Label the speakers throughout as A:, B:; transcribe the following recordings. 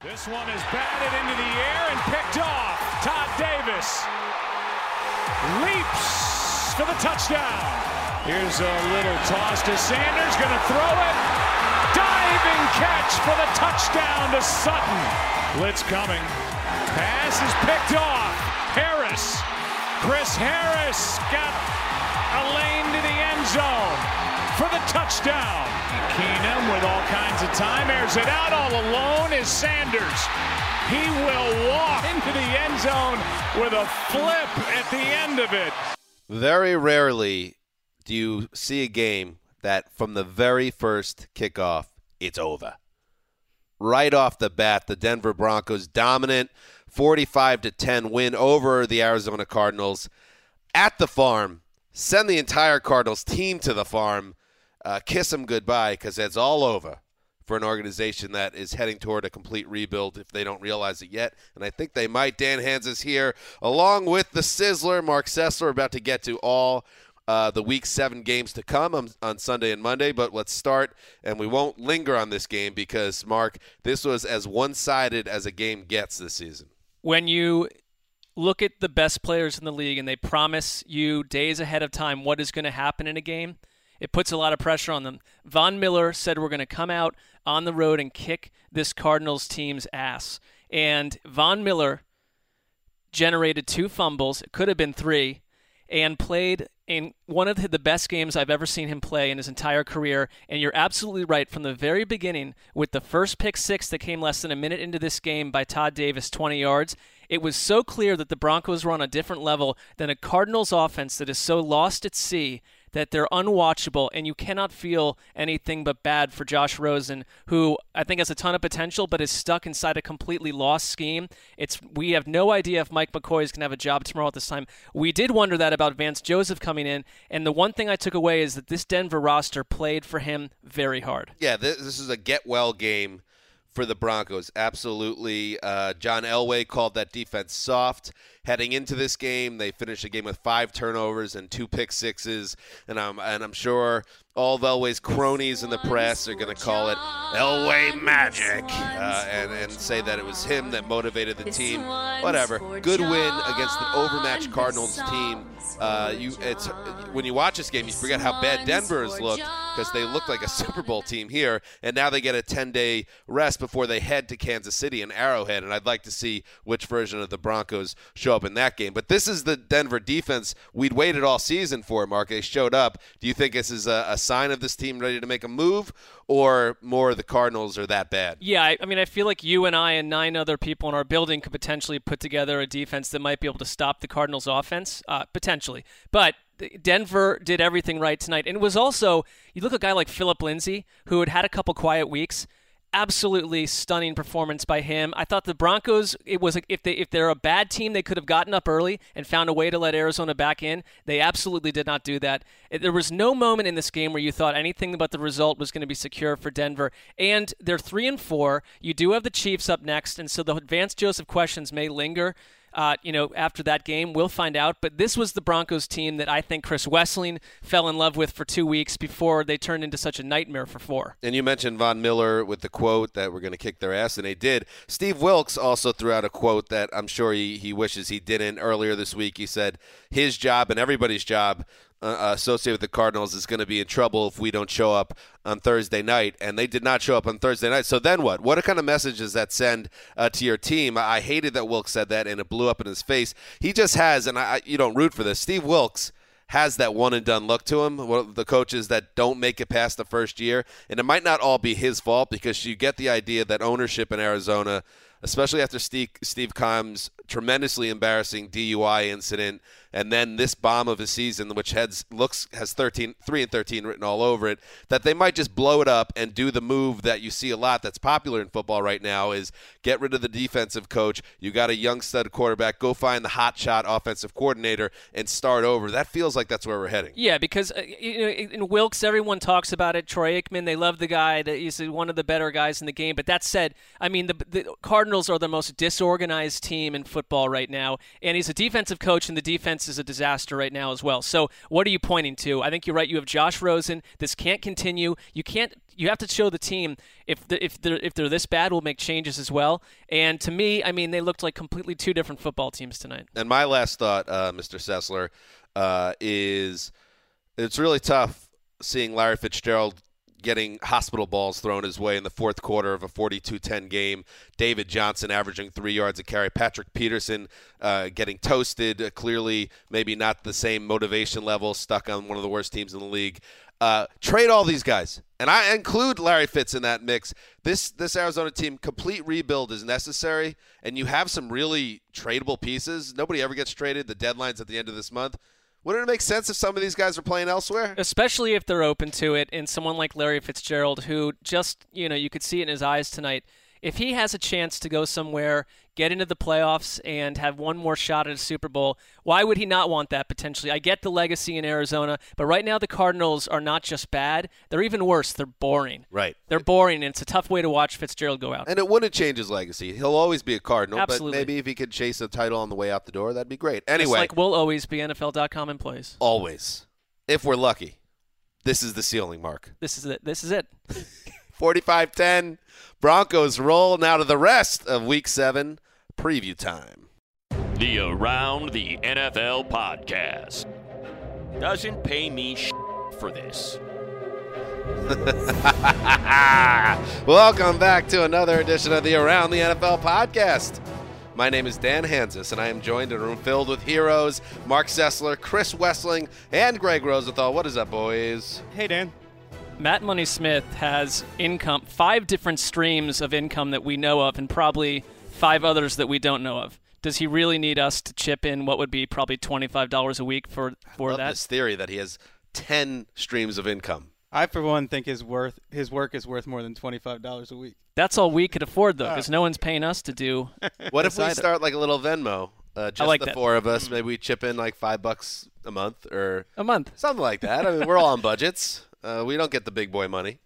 A: This one is batted into the air and picked off. Todd Davis leaps for the touchdown. Here's a little toss to Sanders, going to throw it. Diving catch for the touchdown to Sutton. Blitz coming. Pass is picked off. Harris. Chris Harris got a lane to the end zone for the touchdown. Keenum with all kinds of time airs it out all alone is Sanders. He will walk into the end zone with a flip at the end of it.
B: Very rarely do you see a game that from the very first kickoff, it's over. Right off the bat, the Denver Broncos dominant 45 to 10 win over the Arizona Cardinals at the farm. Send the entire Cardinals team to the farm. Uh, kiss them goodbye because it's all over for an organization that is heading toward a complete rebuild if they don't realize it yet. And I think they might. Dan Hanzus is here along with the Sizzler, Mark Sessler, about to get to all uh, the week seven games to come on, on, Sunday and Monday. But let's start, and we won't linger on this game because, Mark, this was as one sided as a game gets this season.
C: When you look at the best players in the league and they promise you days ahead of time what is going to happen in a game, it puts a lot of pressure on them. Von Miller said we're going to come out on the road and kick this Cardinals team's ass. And Von Miller generated two fumbles, it could have been three, and played in one of the best games I've ever seen him play in his entire career. And you're absolutely right. From the very beginning, with the first pick six that came less than a minute into this game by Todd Davis, 20 yards, it was so clear that the Broncos were on a different level than a Cardinals offense that is so lost at sea that they're unwatchable and you cannot feel anything but bad for Josh Rosen, who I think has a ton of potential but is stuck inside a completely lost scheme. It's we have no idea if Mike McCoy is going to have a job tomorrow at this time. We did wonder that about Vance Joseph coming in, and the one thing I took away is that this Denver roster played for him very hard.
B: Yeah, this, this is a get well game for the Broncos. Absolutely. Uh, John Elway called that defense soft. Heading into this game, they finished the game with five turnovers and two pick sixes, and I'm and I'm sure all of Elway's cronies in the press are going to call it Elway magic uh, and and say that it was him that motivated the team. Whatever. Good win against the overmatched Cardinals team. Uh, you it's when you watch this game, you forget how bad Denver has looked because they looked like a Super Bowl team here, and now they get a 10 day rest before they head to Kansas City and Arrowhead. And I'd like to see which version of the Broncos show show up in that game. But this is the Denver defense we'd waited all season for, Mark. They showed up. Do you think this is a, a sign of this team ready to make a move, or more the Cardinals are that bad?
C: Yeah, I, I mean, I feel like you and I and nine other people in our building could potentially put together a defense that might be able to stop the Cardinals' offense, uh, potentially. But Denver did everything right tonight. And it was also, you look at a guy like Philip Lindsay, who had had a couple quiet weeks absolutely stunning performance by him. I thought the Broncos it was if they if they're a bad team they could have gotten up early and found a way to let Arizona back in. They absolutely did not do that. There was no moment in this game where you thought anything but the result was going to be secure for Denver. And they're 3 and 4. You do have the Chiefs up next and so the advanced Joseph questions may linger uh, you know, after that game. We'll find out. But this was the Broncos team that I think Chris Wesseling fell in love with for two weeks before they turned into such a nightmare for four.
B: And you mentioned Von Miller with the quote that we're going to kick their ass, and they did. Steve Wilks also threw out a quote that I'm sure he, he wishes he didn't earlier this week. He said, His job and everybody's job uh, associated with the Cardinals is going to be in trouble if we don't show up on Thursday night. And they did not show up on Thursday night. So then what? What kind of message does that send uh, to your team? I hated that Wilks said that, and it blew up in his face. He just has, and I, you don't root for this. Steve Wilks has that one and done look to him. the coaches that don't make it past the first year, and it might not all be his fault because you get the idea that ownership in Arizona, especially after Steve, Steve Keim's tremendously embarrassing DUI incident and then this bomb of a season, which heads looks has 13, 3 and 13 written all over it, that they might just blow it up and do the move that you see a lot that's popular in football right now is get rid of the defensive coach. You got a young stud quarterback. Go find the hot shot offensive coordinator and start over. That feels like that's where we're heading.
C: Yeah, because uh, you know, in Wilks, everyone talks about it. Troy Aikman, they love the guy. That he's one of the better guys in the game. But that said, I mean, the, the Cardinals are the most disorganized team in football right now, and he's a defensive coach, and the defense defense is a disaster right now as well. So what are you pointing to? I think you're right. You have Josh Rosen. This can't continue. You can't. You have to show the team if the, if they're if they're this bad, we'll make changes as well. And to me, I mean, they looked like completely two different football teams tonight.
B: And my last thought, uh, Mr. Sessler, uh, is it's really tough seeing Larry Fitzgerald getting hospital balls thrown his way in the fourth quarter of a 42-10 game. David Johnson averaging three yards a carry. Patrick Peterson uh, getting toasted. Uh, clearly, maybe not the same motivation level. Stuck on one of the worst teams in the league. Uh, trade all these guys, and I include Larry Fitz in that mix. This this Arizona team complete rebuild is necessary, and you have some really tradable pieces. Nobody ever gets traded. The deadline's at the end of this month. Wouldn't it make sense if some of these guys are playing elsewhere?
C: Especially if they're open to it, and someone like Larry Fitzgerald, who just, you know, you could see it in his eyes tonight. If he has a chance to go somewhere, get into the playoffs and have one more shot at a Super Bowl. Why would he not want that potentially? I get the legacy in Arizona, but right now the Cardinals are not just bad, they're even worse. They're boring.
B: Right.
C: They're boring, and it's a tough way to watch Fitzgerald go out.
B: And it wouldn't change his legacy. He'll always be a Cardinal,
C: Absolutely.
B: but maybe if he could chase a title on the way out the door, that'd be great. Anyway. Just
C: like we'll always be NFL.com employees.
B: Always. If we're lucky. This is the ceiling mark.
C: This is it. This is it.
B: 45 10. Broncos roll now to the rest of week seven preview time.
D: The Around the NFL podcast doesn't pay me for this.
B: Welcome back to another edition of the Around the NFL podcast. My name is Dan Hanzus, and I am joined in a room filled with heroes Mark Sessler, Chris Wesseling, and Greg Rosenthal. What is up, boys?
E: Hey, Dan.
C: Matt Money Smith has income, five different streams of income that we know of, and probably five others that we don't know of. Does he really need us to chip in what would be probably twenty five dollars a week for for
B: I
C: that?
B: This theory that he has ten streams of income.
E: I, for one, think his worth his work is worth more than twenty five dollars a week.
C: That's all we could afford, though, because uh. no one's paying us to do.
B: what if we either. start like a little Venmo? Uh, just
C: like
B: the
C: that.
B: four of us. Maybe we chip in like five bucks a month or
C: a month,
B: something like that. I mean, we're all on budgets. Uh, we don't get the big boy money.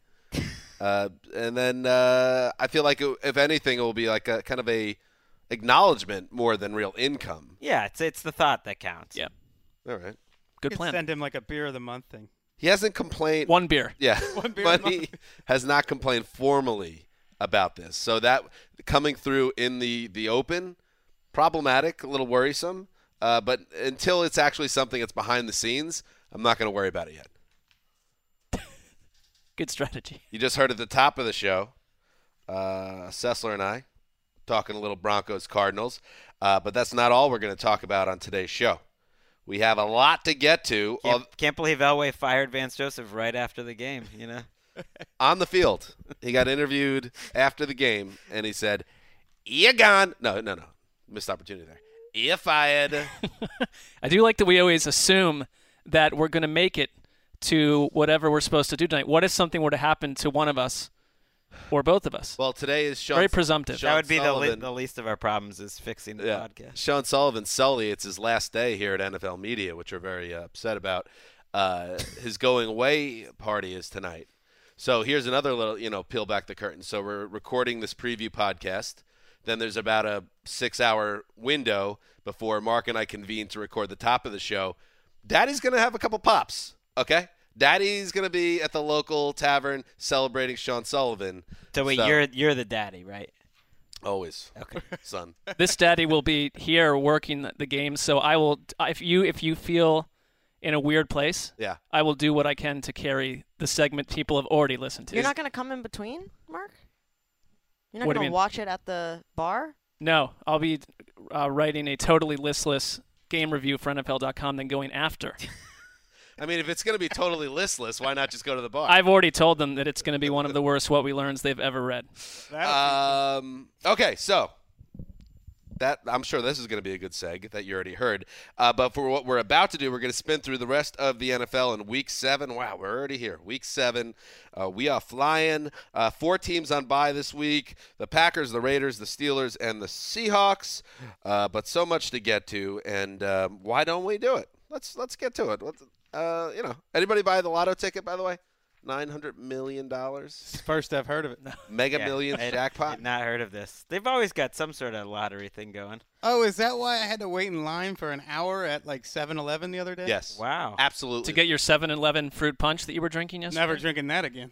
B: Uh, and then uh, I feel like it, if anything, it will be like a kind of a acknowledgement more than real income.
F: Yeah, it's it's the thought that counts.
C: Yeah.
B: All right.
C: Good plan.
E: Send him like a beer of the month thing.
B: He hasn't complained.
C: One beer.
B: Yeah.
E: One beer.
B: but he has not complained formally about this. So that coming through in the the open, problematic, a little worrisome. Uh, but until it's actually something that's behind the scenes, I'm not going to worry about it yet.
C: Good strategy.
B: You just heard at the top of the show, uh, Sessler and I talking a little Broncos Cardinals. Uh, but that's not all we're going to talk about on today's show. We have a lot to get to.
F: Can't, can't believe Elway fired Vance Joseph right after the game, you know?
B: on the field. He got interviewed after the game, and he said, You're gone. No, no, no. Missed opportunity there. You fired.
C: I do like that we always assume that we're going to make it to whatever we're supposed to do tonight. What if something were to happen to one of us or both of us.
B: Well, today is Sean.
C: Very presumptive.
B: Sean
F: that would be the, le-
B: Sullivan.
F: the least of our problems is fixing the
B: yeah.
F: podcast.
B: Sean Sullivan, Sully, it's his last day here at NFL Media, which we're very uh, upset about. Uh, his going away party is tonight. So here's another little, you know, peel back the curtain. So we're recording this preview podcast. Then there's about a six hour window before Mark and I convene to record the top of the show. Daddy's going to have a couple pops, okay? Daddy's going to be at the local tavern celebrating Sean Sullivan.
F: So wait, you're you're the daddy, right?
B: Always.
F: Okay.
B: Son.
C: this daddy will be here working the, the game, so I will. If you if you feel in a weird place,
B: Yeah.
C: I will do what I can to carry the segment people have already listened to.
G: You're not going to come in between, Mark? You're not
C: What
G: going to
C: mean?
G: watch it at the bar?
C: No, I'll be uh, writing a totally listless game review for NFL.com, then going after.
B: I mean, if it's going to be totally listless, why not just go to the bar?
C: I've already told them that it's going to be one of the worst What We Learns they've ever read.
B: Um, okay, so that I'm sure this is going to be a good seg that you already heard. Uh, but for what we're about to do, we're going to spin through the rest of the NFL in Week Seven. Wow, we're already here. Week Seven, uh, we are flying. Uh, four teams on bye this week: the Packers, the Raiders, the Steelers, and the Seahawks. Uh, but so much to get to, and um, why don't we do it? Let's let's get to it. Let's, uh, you know, anybody buy the lotto ticket? By the way, nine hundred million dollars,
E: First I've heard of it.
B: mega
F: Yeah,
B: million
F: I-
B: jackpot.
F: I'd not heard of this. They've always got some sort of lottery thing going.
E: Oh, is that why I had to wait in line for an hour at like 7-Eleven the other day?
B: Yes.
F: Wow.
B: Absolutely.
C: To get your 7 Eleven fruit punch that you were drinking yesterday?
E: Never drinking that again.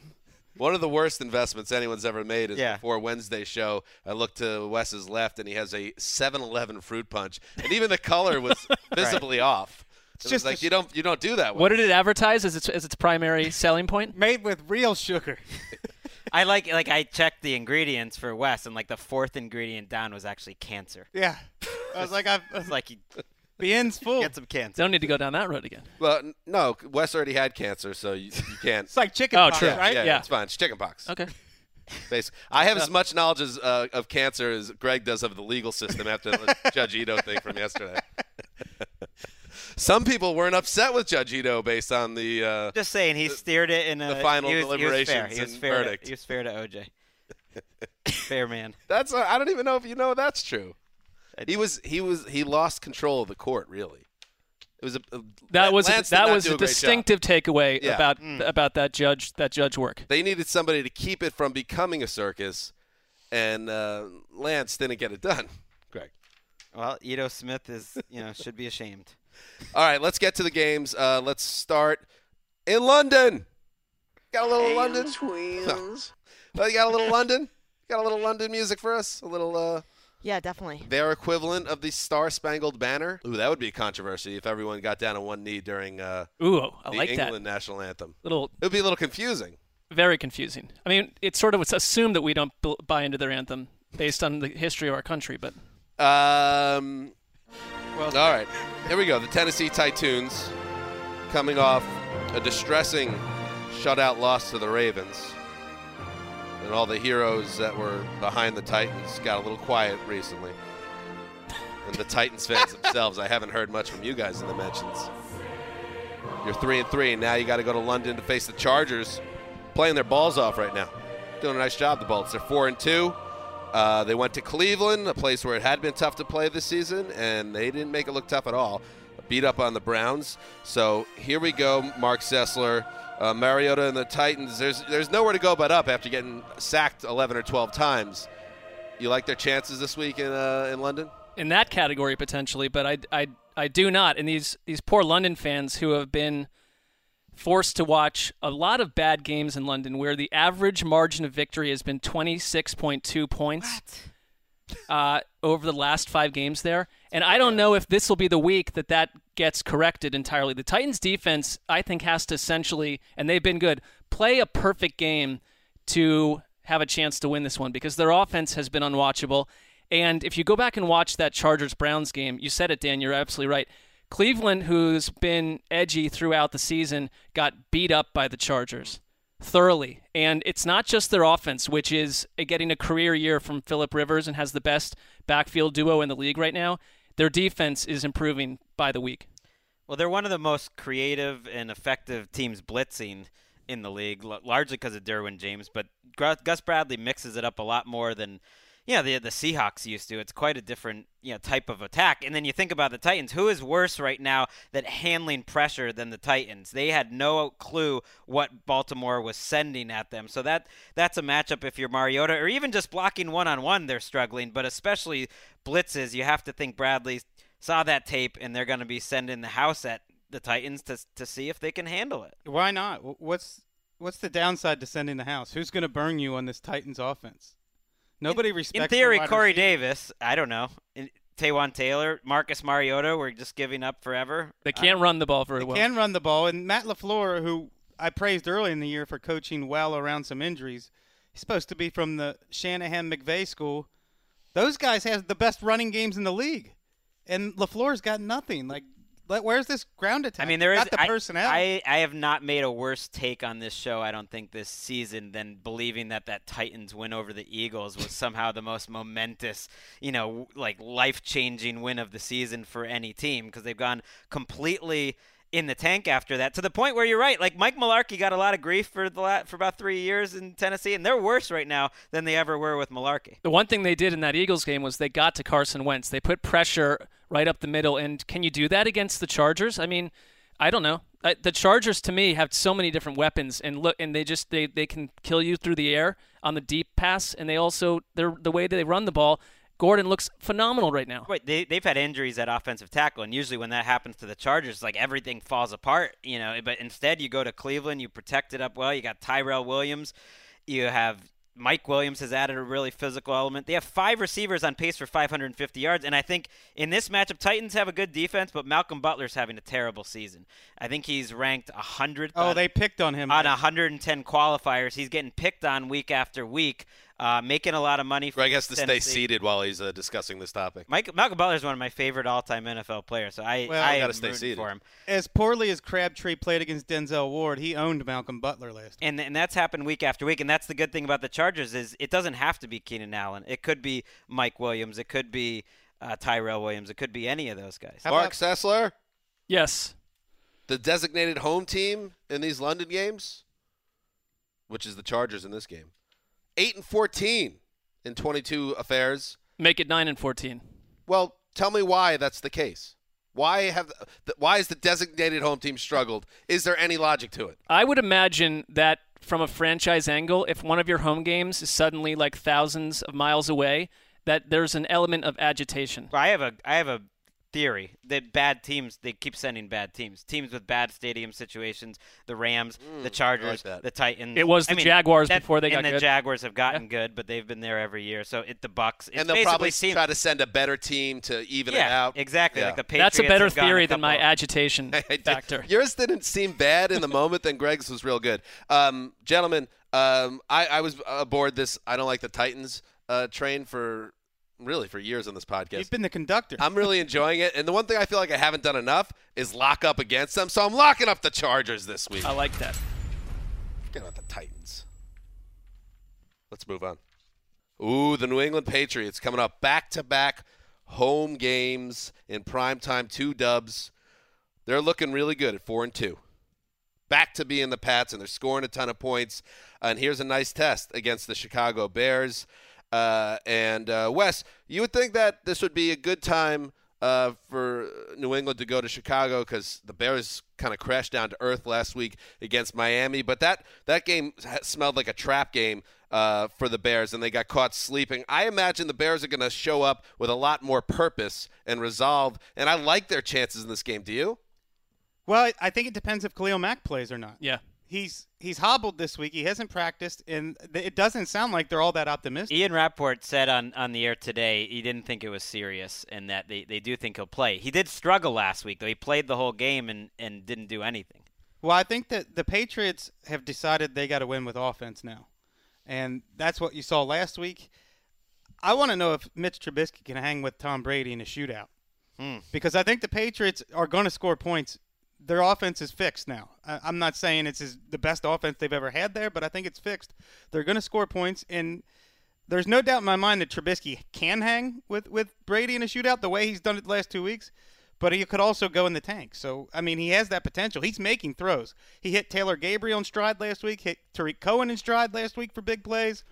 B: One of the worst investments anyone's ever made is
F: Yeah.
B: before Wednesday show. I looked to Wes's left, and he has a 7-Eleven fruit punch, and even the color was visibly off. It's
E: just
B: just like
E: a-
B: you don't you don't do that.
C: What did it advertise as its, as its primary selling point?
E: Made with real sugar.
F: I like like I checked the ingredients for Wes, and like the fourth ingredient down was actually cancer.
E: Yeah. I was like, I've,
F: It's like the
E: end's full.
F: get some cancer.
C: Don't need to go down that road again.
B: Well, no, Wes already had cancer, so you, you can't.
E: It's like chicken
C: Oh,
E: pox,
C: true.
E: right?
B: yeah,
C: Yeah.
B: it's fine. It's chickenpox.
C: Okay.
B: Basically, I have as much knowledge as, uh, of cancer as Greg does of the legal system after the Judge Ito thing from yesterday. Some people weren't upset with Judge Ito based on the. Uh,
F: Just saying, he steered it in a
B: the final
F: he was, He was fair.
B: deliberations
F: He was
B: and
F: fair to-
B: verdict.
F: he was fair to OJ. fair man.
B: That's uh, I don't even know if you know that's true. He was he was he lost control of the court. Really, it was a, a
C: That was
B: Lance did
C: that was a
B: a great job.
C: distinctive takeaway
B: Yeah.
C: about
F: Mm.
C: about that judge that judge work.
B: They needed somebody to keep it from becoming a circus, and uh, Lance didn't get it done. Greg.
F: Well, Ito Smith is you know should be ashamed.
B: All right, let's get to the games. Uh, let's start in London. Got a little London. Twins. oh, you got a little London. Got a little London music for us. A little. Uh,
G: Yeah, definitely.
B: their equivalent of the Star Spangled Banner. Ooh, that would be a controversy if everyone got down on one knee during uh,
C: Ooh, I
B: the
C: like
B: England
C: that.
B: national anthem.
C: Little
B: It would be a little confusing.
C: very confusing. I mean, it sort of was assumed that we don't b- buy into their anthem based on the history of our country, but
B: Um, well, all right. Here we go. The Tennessee Titans coming off a distressing shutout loss to the Ravens. And all the heroes that were behind the Titans got a little quiet recently. And the Titans fans themselves, I haven't heard much from you guys in the mentions. You're three and three, and now you got to go to London to face the Chargers, playing their balls off right now. Doing a nice job, the Bolts. They're four and two. Uh, they went to Cleveland, a place where it had been tough to play this season, and they didn't make it look tough at all. Beat up on the Browns. So here we go, Mark Sessler, uh, Mariota, and the Titans. There's there's nowhere to go but up after getting sacked 11 or 12 times. You like their chances this week in uh, in London?
C: in that category potentially, but I, I, I do not. And these these poor London fans who have been forced to watch a lot of bad games in London, where the average margin of victory has been twenty six point two points uh, over the last five games there. And I don't know if this will be the week that that gets corrected entirely. The Titans defense, I think, has to essentially, and they've been good, play a perfect game to have a chance to win this one because their offense has been unwatchable. And if you go back and watch that Chargers Browns game, you said it, Dan, you're absolutely right. Cleveland, who's been edgy throughout the season, got beat up by the Chargers thoroughly. And it's not just their offense, which is getting a career year from Philip Rivers and has the best backfield duo in the league right now. Their defense is improving by the week.
F: Well, they're one of the most creative and effective teams blitzing. in the league, largely because of Derwin James. But Gus Bradley mixes it up a lot more than you know the the Seahawks used to. It's quite a different you know type of attack. And then you think about the Titans. Who is worse right now that handling pressure than the Titans? They had no clue what Baltimore was sending at them. So that that's a matchup if you're Mariota or even just blocking one on one. They're struggling, but especially blitzes. You have to think Bradley saw that tape and they're going to be sending the house at the Titans to to see if they can handle it.
E: Why not? What's what's the downside to sending the house? Who's going to burn you on this Titans offense? Nobody respects.
F: In theory,
E: wide
F: Corey
E: receiver.
F: Davis. I don't know. In, Taywan Taylor, Marcus Mariota. We're just giving up forever.
C: They can't run the ball very
E: They
C: well.
E: They can run the ball, and Matt Lafleur, who I praised early in the year for coaching well around some injuries, he's supposed to be from the Shanahan McVay school. Those guys have the best running games in the league, and Lafleur's got nothing. Like, let- where's this ground attack?
F: I mean, there is
E: got the
F: I-
E: personnel.
F: I, I have not made a worse take on this show. I don't think this season than believing that that Titans win over the Eagles was somehow the most momentous, you know, like life changing win of the season for any team because they've gone completely in the tank after that to the point where you're right. Like Mike Mularkey got a lot of grief for the la- for about three years in Tennessee, and they're worse right now than they ever were with Mularkey.
C: The one thing they did in that Eagles game was they got to Carson Wentz. They put pressure right up the middle. And can you do that against the Chargers? I mean, I don't know. I, the Chargers to me have so many different weapons, and look, and they just they, they can kill you through the air on the deep pass, and they also they're the way they run the ball. Gordon looks phenomenal right now.
F: Wait, they, they've had injuries at offensive tackle, and usually when that happens to the Chargers, like everything falls apart, you know. But instead, you go to Cleveland, you protect it up well. You got Tyrell Williams, you have Mike Williams has added a really physical element. They have five receivers on pace for 550 yards, and I think in this matchup, Titans have a good defense, but Malcolm Butler's having a terrible season. I think he's ranked 100th.
E: oh,
F: on-
E: they picked on him.
F: on 110 qualifiers. He's getting picked on week after week, uh, making a lot of money. For
B: I guess to stay seated while he's uh, discussing this topic.
F: Mike, Malcolm Butler is one of my favorite all-time NFL players, so I,
E: Well,
F: I
B: gotta stay seated.
F: for him.
E: As poorly as Crabtree played against Denzel Ward, he owned Malcolm Butler last.
F: And and that's happened week after week, and that's the good thing about the Chargers is it doesn't have to be Keenan Allen. It could be Mike Williams. It could be uh, Tyrell Williams. It could be any of those guys.
E: How
B: Mark
E: about-
B: Sessler,
C: Yes.
B: the designated home team in these London games, which is the Chargers in this game, eight and fourteen in twenty-two affairs.
C: Make it 9 and 14.
B: Well, tell me why that's the case. Why have the, why is the designated home team struggled? Is there any logic to it?
C: I would imagine that from a franchise angle, if one of your home games is suddenly like thousands of miles away, that there's an element of agitation.
F: Well, I have a I have a theory that bad teams they keep sending bad teams, teams with bad stadium situations. The Rams, the Chargers,
B: that.
F: the Titans.
C: It was
F: I
C: the
F: mean,
C: Jaguars
F: that-
C: before they got
F: and
C: got
F: the
C: good.
F: Jaguars have gotten good, but they've been there every year. So it the Bucs. It's
B: and they'll probably
F: team-
B: try to send a better team to even it
F: yeah,
B: out.
F: exactly.
B: Yeah.
F: Like the Patriots
C: That's a better
F: have gotten
C: theory than my
F: couple-
C: agitation
B: I did-
C: factor.
B: Yours didn't seem bad in the moment, then Greg's was real good. Um, gentlemen, um, I, I was aboard this I don't like the Titans uh, train for really for years on this podcast.
E: You've been the conductor.
B: I'm really enjoying it. And the one thing I feel like I haven't done enough is lock up against them. So I'm locking up the Chargers this week.
C: I like that.
B: Forget about the Titans. Let's move on. Ooh, the New England Patriots coming up back to back home games in prime time, two dubs. They're looking really good at four and two. Back to being the Pats, and they're scoring a ton of points. And here's a nice test against the Chicago Bears. Uh, and uh, Wes, you would think that this would be a good time uh, for New England to go to Chicago because the Bears kind of crashed down to earth last week against Miami. But that that game smelled like a trap game uh, for the Bears, and they got caught sleeping. I imagine the Bears are going to show up with a lot more purpose and resolve, and I like their chances in this game. Do you?
E: Well, I- I think it depends if Khalil Mack plays or not.
C: Yeah.
E: He's he's hobbled this week. He hasn't practiced, and th- it doesn't sound like they're all that optimistic.
F: Ian Rapoport said on, on the air today he didn't think it was serious and that they, they do think he'll play. He did struggle last week, though. He played the whole game and, and didn't do anything.
E: Well, I think that the Patriots have decided they got to win with offense now, and that's what you saw last week. I want to know if Mitch Trubisky can hang with Tom Brady in a shootout, hmm. because I think the Patriots are going to score points. Their offense is fixed now. I, I'm not saying it's his, the best offense they've ever had there, but I think it's fixed. They're going to score points, and there's no doubt in my mind that Trubisky can hang with, with Brady in a shootout the way he's done it the last two weeks. but he could also go in the tank. So I mean, he has that potential. He's making throws. He hit Taylor Gabriel in stride last week. Hit Tarik Cohen in stride last week for big plays.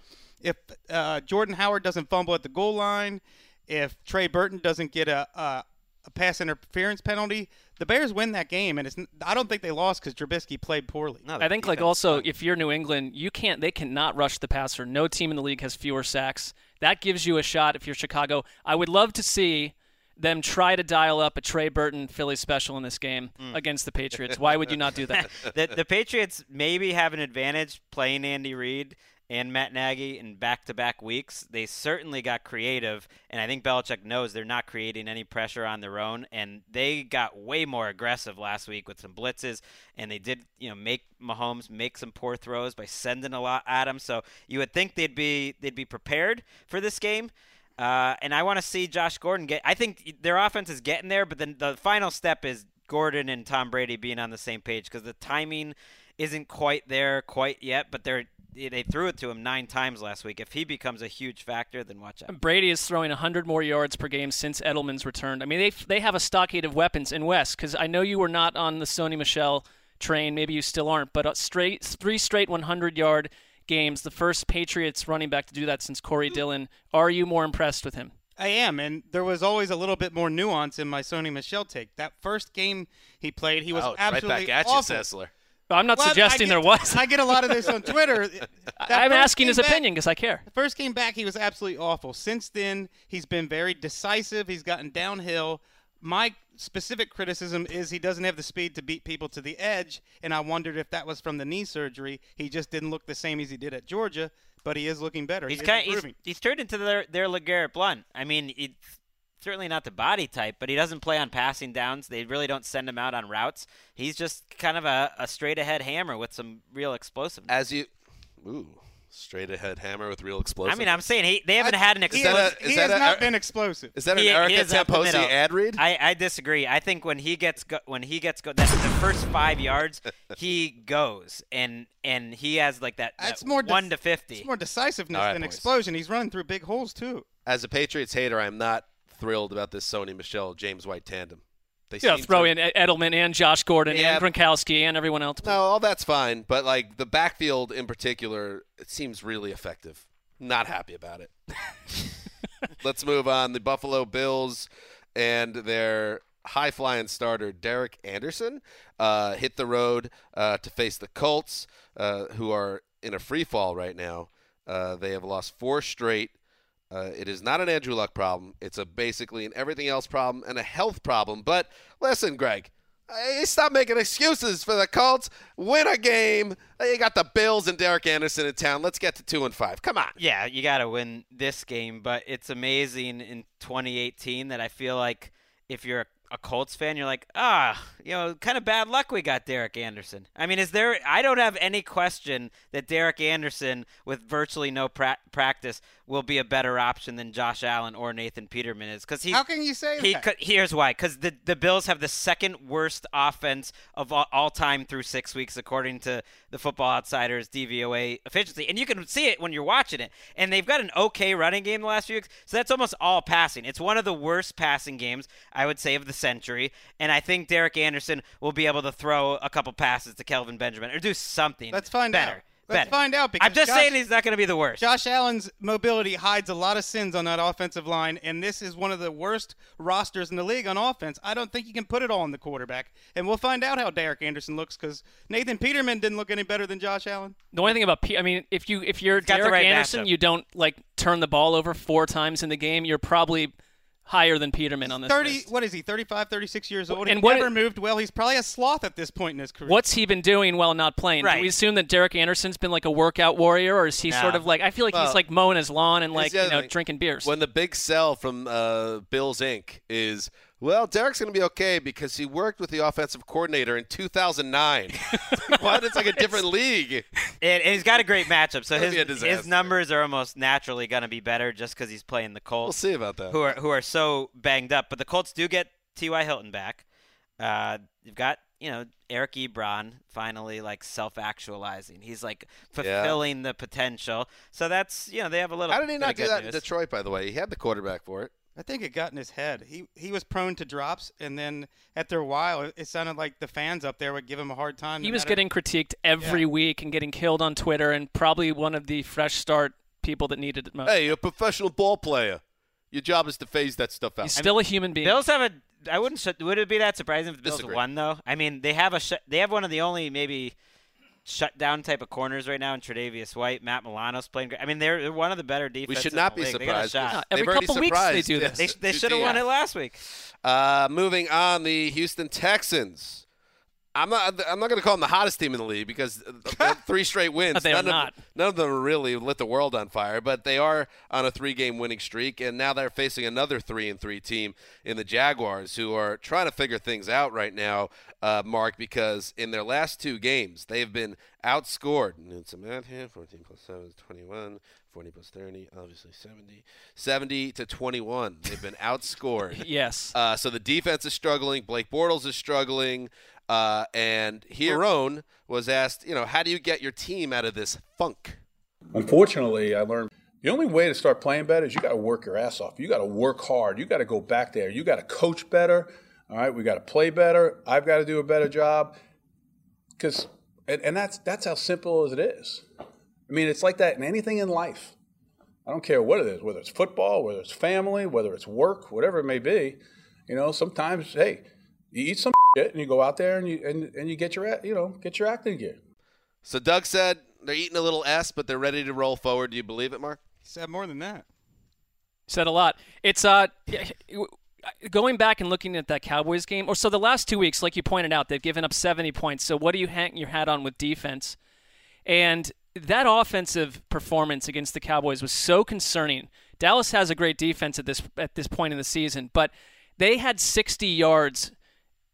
E: If uh, Jordan Howard doesn't fumble at the goal line, if Trey Burton doesn't get a, a a pass interference penalty, the Bears win that game, and it's. I don't think they lost because Trubisky played poorly.
F: No,
C: I think like also if you're New England, you can't they cannot rush the passer. No team in the league has fewer sacks. That gives you a shot if you're Chicago. I would love to see them try to dial up a Trey Burton Philly special in this game mm. against the Patriots. Why would you not do that?
F: the, the Patriots maybe have an advantage playing Andy Reid and Matt Nagy in back-to-back weeks. They certainly got creative, and I think Belichick knows they're not creating any pressure on their own. And they got way more aggressive last week with some blitzes, and they did, you know, make Mahomes make some poor throws by sending a lot at him. So you would think they'd be they'd be prepared for this game. Uh, and I want to see Josh Gordon get. I think their offense is getting there, but then the final step is Gordon and Tom Brady being on the same page because the timing isn't quite there quite yet. But they're they threw it to him nine times last week. If he becomes a huge factor, then watch out.
C: Brady is throwing 100 more yards per game since Edelman's returned. I mean, they they have a stockade of weapons in West because I know you were not on the Sony Michel train. Maybe you still aren't, but uh, straight three straight 100 yard games. The first Patriots running back to do that since Corey Dillon. Are you more impressed with him?
E: I am, and there was always a little bit more nuance in my Sony Michel take. That first game he played, he was
B: Ouch,
E: absolutely
B: right back at
E: awful.
B: you, Sessler.
C: Well, I'm not
E: Well,
C: suggesting
E: get-
C: there was.
E: I get a lot of this on Twitter.
C: I'm asking his
E: back-
C: opinion because I care.
E: The first game back, he was absolutely awful. Since then, he's been very decisive. He's gotten downhill. My specific criticism is he doesn't have the speed to beat people to the edge, and I wondered if that was from the knee surgery. He just didn't look the same as he did at Georgia, but he is looking better.
F: He's
E: he is
F: kind he's, he's turned into their their LeGarrette Blount. I mean, he's certainly not the body type, but he doesn't play on passing downs. They really don't send him out on routes. He's just kind of a, a straight ahead hammer with some real explosiveness.
B: As you, ooh, straight ahead hammer with real explosive.
F: I mean, I'm saying he they haven't
E: I-
F: had an explosive.
B: that
E: has,
B: a- is
E: he
B: that
E: has
B: a-
E: not been explosive.
B: is that an
F: He- he
B: Erica
F: is
B: Tamposi ad read?
F: I, I disagree. I think when he gets go, when he gets go, that's the first five yards he goes and and he has like that,
E: That's
F: that
E: more dec-
F: one to fifty.
E: It's more decisiveness
B: All right,
E: than
B: boys.
E: explosion. He's running through big holes too.
B: As a Patriots hater, I'm not thrilled about this Sony Michel James White tandem. They
C: Yeah, throw
B: to-
C: in Edelman and Josh Gordon
B: Yeah.
C: and Gronkowski and everyone else.
B: No, all that's fine, but like the backfield in particular, it seems really effective. Not happy about it. Let's move on. The Buffalo Bills and their high flying starter Derek Anderson uh, hit the road uh, to face the Colts, uh, who are in a free fall right now. Uh, they have lost four straight. Uh, it is not an Andrew Luck problem. It's a basically an everything else problem and a health problem. But listen, Greg, stop making excuses for the Colts. Win a game. You got the Bills and Derek Anderson in town. Let's get to two and five. Come on.
F: Yeah, you got to win this game, but it's amazing in 2018 that I feel like if you're a, Colts fan, you're like, ah, you know, kind of bad luck we got Derek Anderson. I mean, is there? I don't have any question that Derek Anderson, with virtually no pra- practice, will be a better option than Josh Allen or Nathan Peterman is because he.
E: How can you say
F: He
E: that?
F: here's why: because the the Bills have the second worst offense of all, all time through six weeks, according to the Football Outsiders DVOA efficiency, and you can see it when you're watching it. And they've got an okay running game the last few weeks, so that's almost all passing. It's one of the worst passing games I would say of the century, and I think Derek Anderson will be able to throw a couple passes to Kelvin Benjamin or do something.
E: Let's find
F: better.
E: out. Let's
F: better.
E: find out because
F: I'm just
E: Josh-
F: saying he's not going to be the worst.
E: Josh Allen's mobility hides a lot of sins on that offensive line, and this is one of the worst rosters in the league on offense. I don't think you can put it all on the quarterback, and we'll find out how Derek Anderson looks because Nathan Peterman didn't look any better than Josh Allen.
C: The only thing about P- I mean, if you if you're
F: got
C: Derek
F: right
C: Anderson,
F: matchup.
C: you don't like turn the ball over four times in the game. You're probably higher than Peterman on this
E: 30,
C: list.
E: what is he? 35, 36 years old.
C: And
E: he
C: what
E: never
C: it-
E: moved well. He's probably a sloth at this point in his career.
C: What's he been doing while not playing?
F: Right.
C: Do we assume that Derek Anderson's been like a workout warrior, or is he
F: No.
C: sort of like? I feel like
B: Well,
C: he's like mowing his lawn and like you know
B: thing.
C: drinking beers.
B: When the big sell from uh, Bills Inc. is, well, Derek's going to be okay because he worked with the offensive coordinator in 2009. what? It's like a different league.
F: And, and he's got a great matchup, so his
B: be a disaster.
F: his numbers are almost naturally going to be better just because he's playing the Colts.
B: We'll see about that.
F: who are who are so banged up. But the Colts do get T.Y. Hilton back. Uh, you've got you know Eric Ebron finally like self-actualizing. He's like fulfilling the potential. So that's you know they have a little.
B: How did he not do that in. Detroit, by the way? He had the quarterback for it.
E: I think it got in his head. He he was prone to drops, and then after a while, it, it sounded like the fans up there would give him a hard time.
C: He
E: no
C: was
E: matter-
C: getting critiqued every
E: Yeah.
C: week and getting killed on Twitter, and probably one of the fresh start people that needed it most.
B: Hey, you're a professional ball player. Your job is to phase that stuff out.
C: He's still a human being.
F: Bills have a. I wouldn't. Would it be that surprising if the Bills
B: Disagree.
F: won though? I mean, they have a. They have one of the only maybe shutdown type of corners right now in Tre'Davious White. Matt Milano's playing great. I mean, they're, they're one of the better defenses.
B: we
F: defenses.
B: should
F: in
B: not
F: the
B: be
F: league. They got a
B: surprised.
F: shot.
C: Yeah, every
B: They've
C: couple weeks they do this.
F: They, they should have won it last week.
B: Uh, moving on, the Houston Texans. I'm not. I'm not going to call them the hottest team in the league because three straight wins.
C: They are
B: none of,
C: not.
B: None of them really lit the world on fire, but they are on a three-game winning streak, and now they're facing another three and three team in the Jaguars, who are trying to figure things out right now, uh, Mark, because in their last two games they've been outscored. And some math here: 14 plus 7 is 21. 40 plus 30, obviously 70. 70 to 21. They've been outscored.
C: yes.
B: Uh, so the defense is struggling. Blake Bortles is struggling. Uh, and here, Marrone was asked, you know, how do you get your team out of this funk?
H: Unfortunately, I learned the only way to start playing better is you got to work your ass off. You got to work hard. You got to go back there. You got to coach better. All right, we got to play better. I've got to do a better job. Because, and, and that's that's how simple as it is. I mean, it's like that in anything in life. I don't care what it is, whether it's football, whether it's family, whether it's work, whatever it may be. You know, sometimes, hey, you eat some shit and you go out there and you and, and you get your you know get your acting gear.
B: So Doug said they're eating a little S, but they're ready to roll forward. Do you believe it, Mark?
E: He said more than that.
C: Said a lot. It's uh going back and looking at that Cowboys game. Or so the last two weeks, like you pointed out, they've given up 70 points. So what are you hanging your hat on with defense? And that offensive performance against the Cowboys was so concerning. Dallas has a great defense at this at this point in the season, but they had 60 yards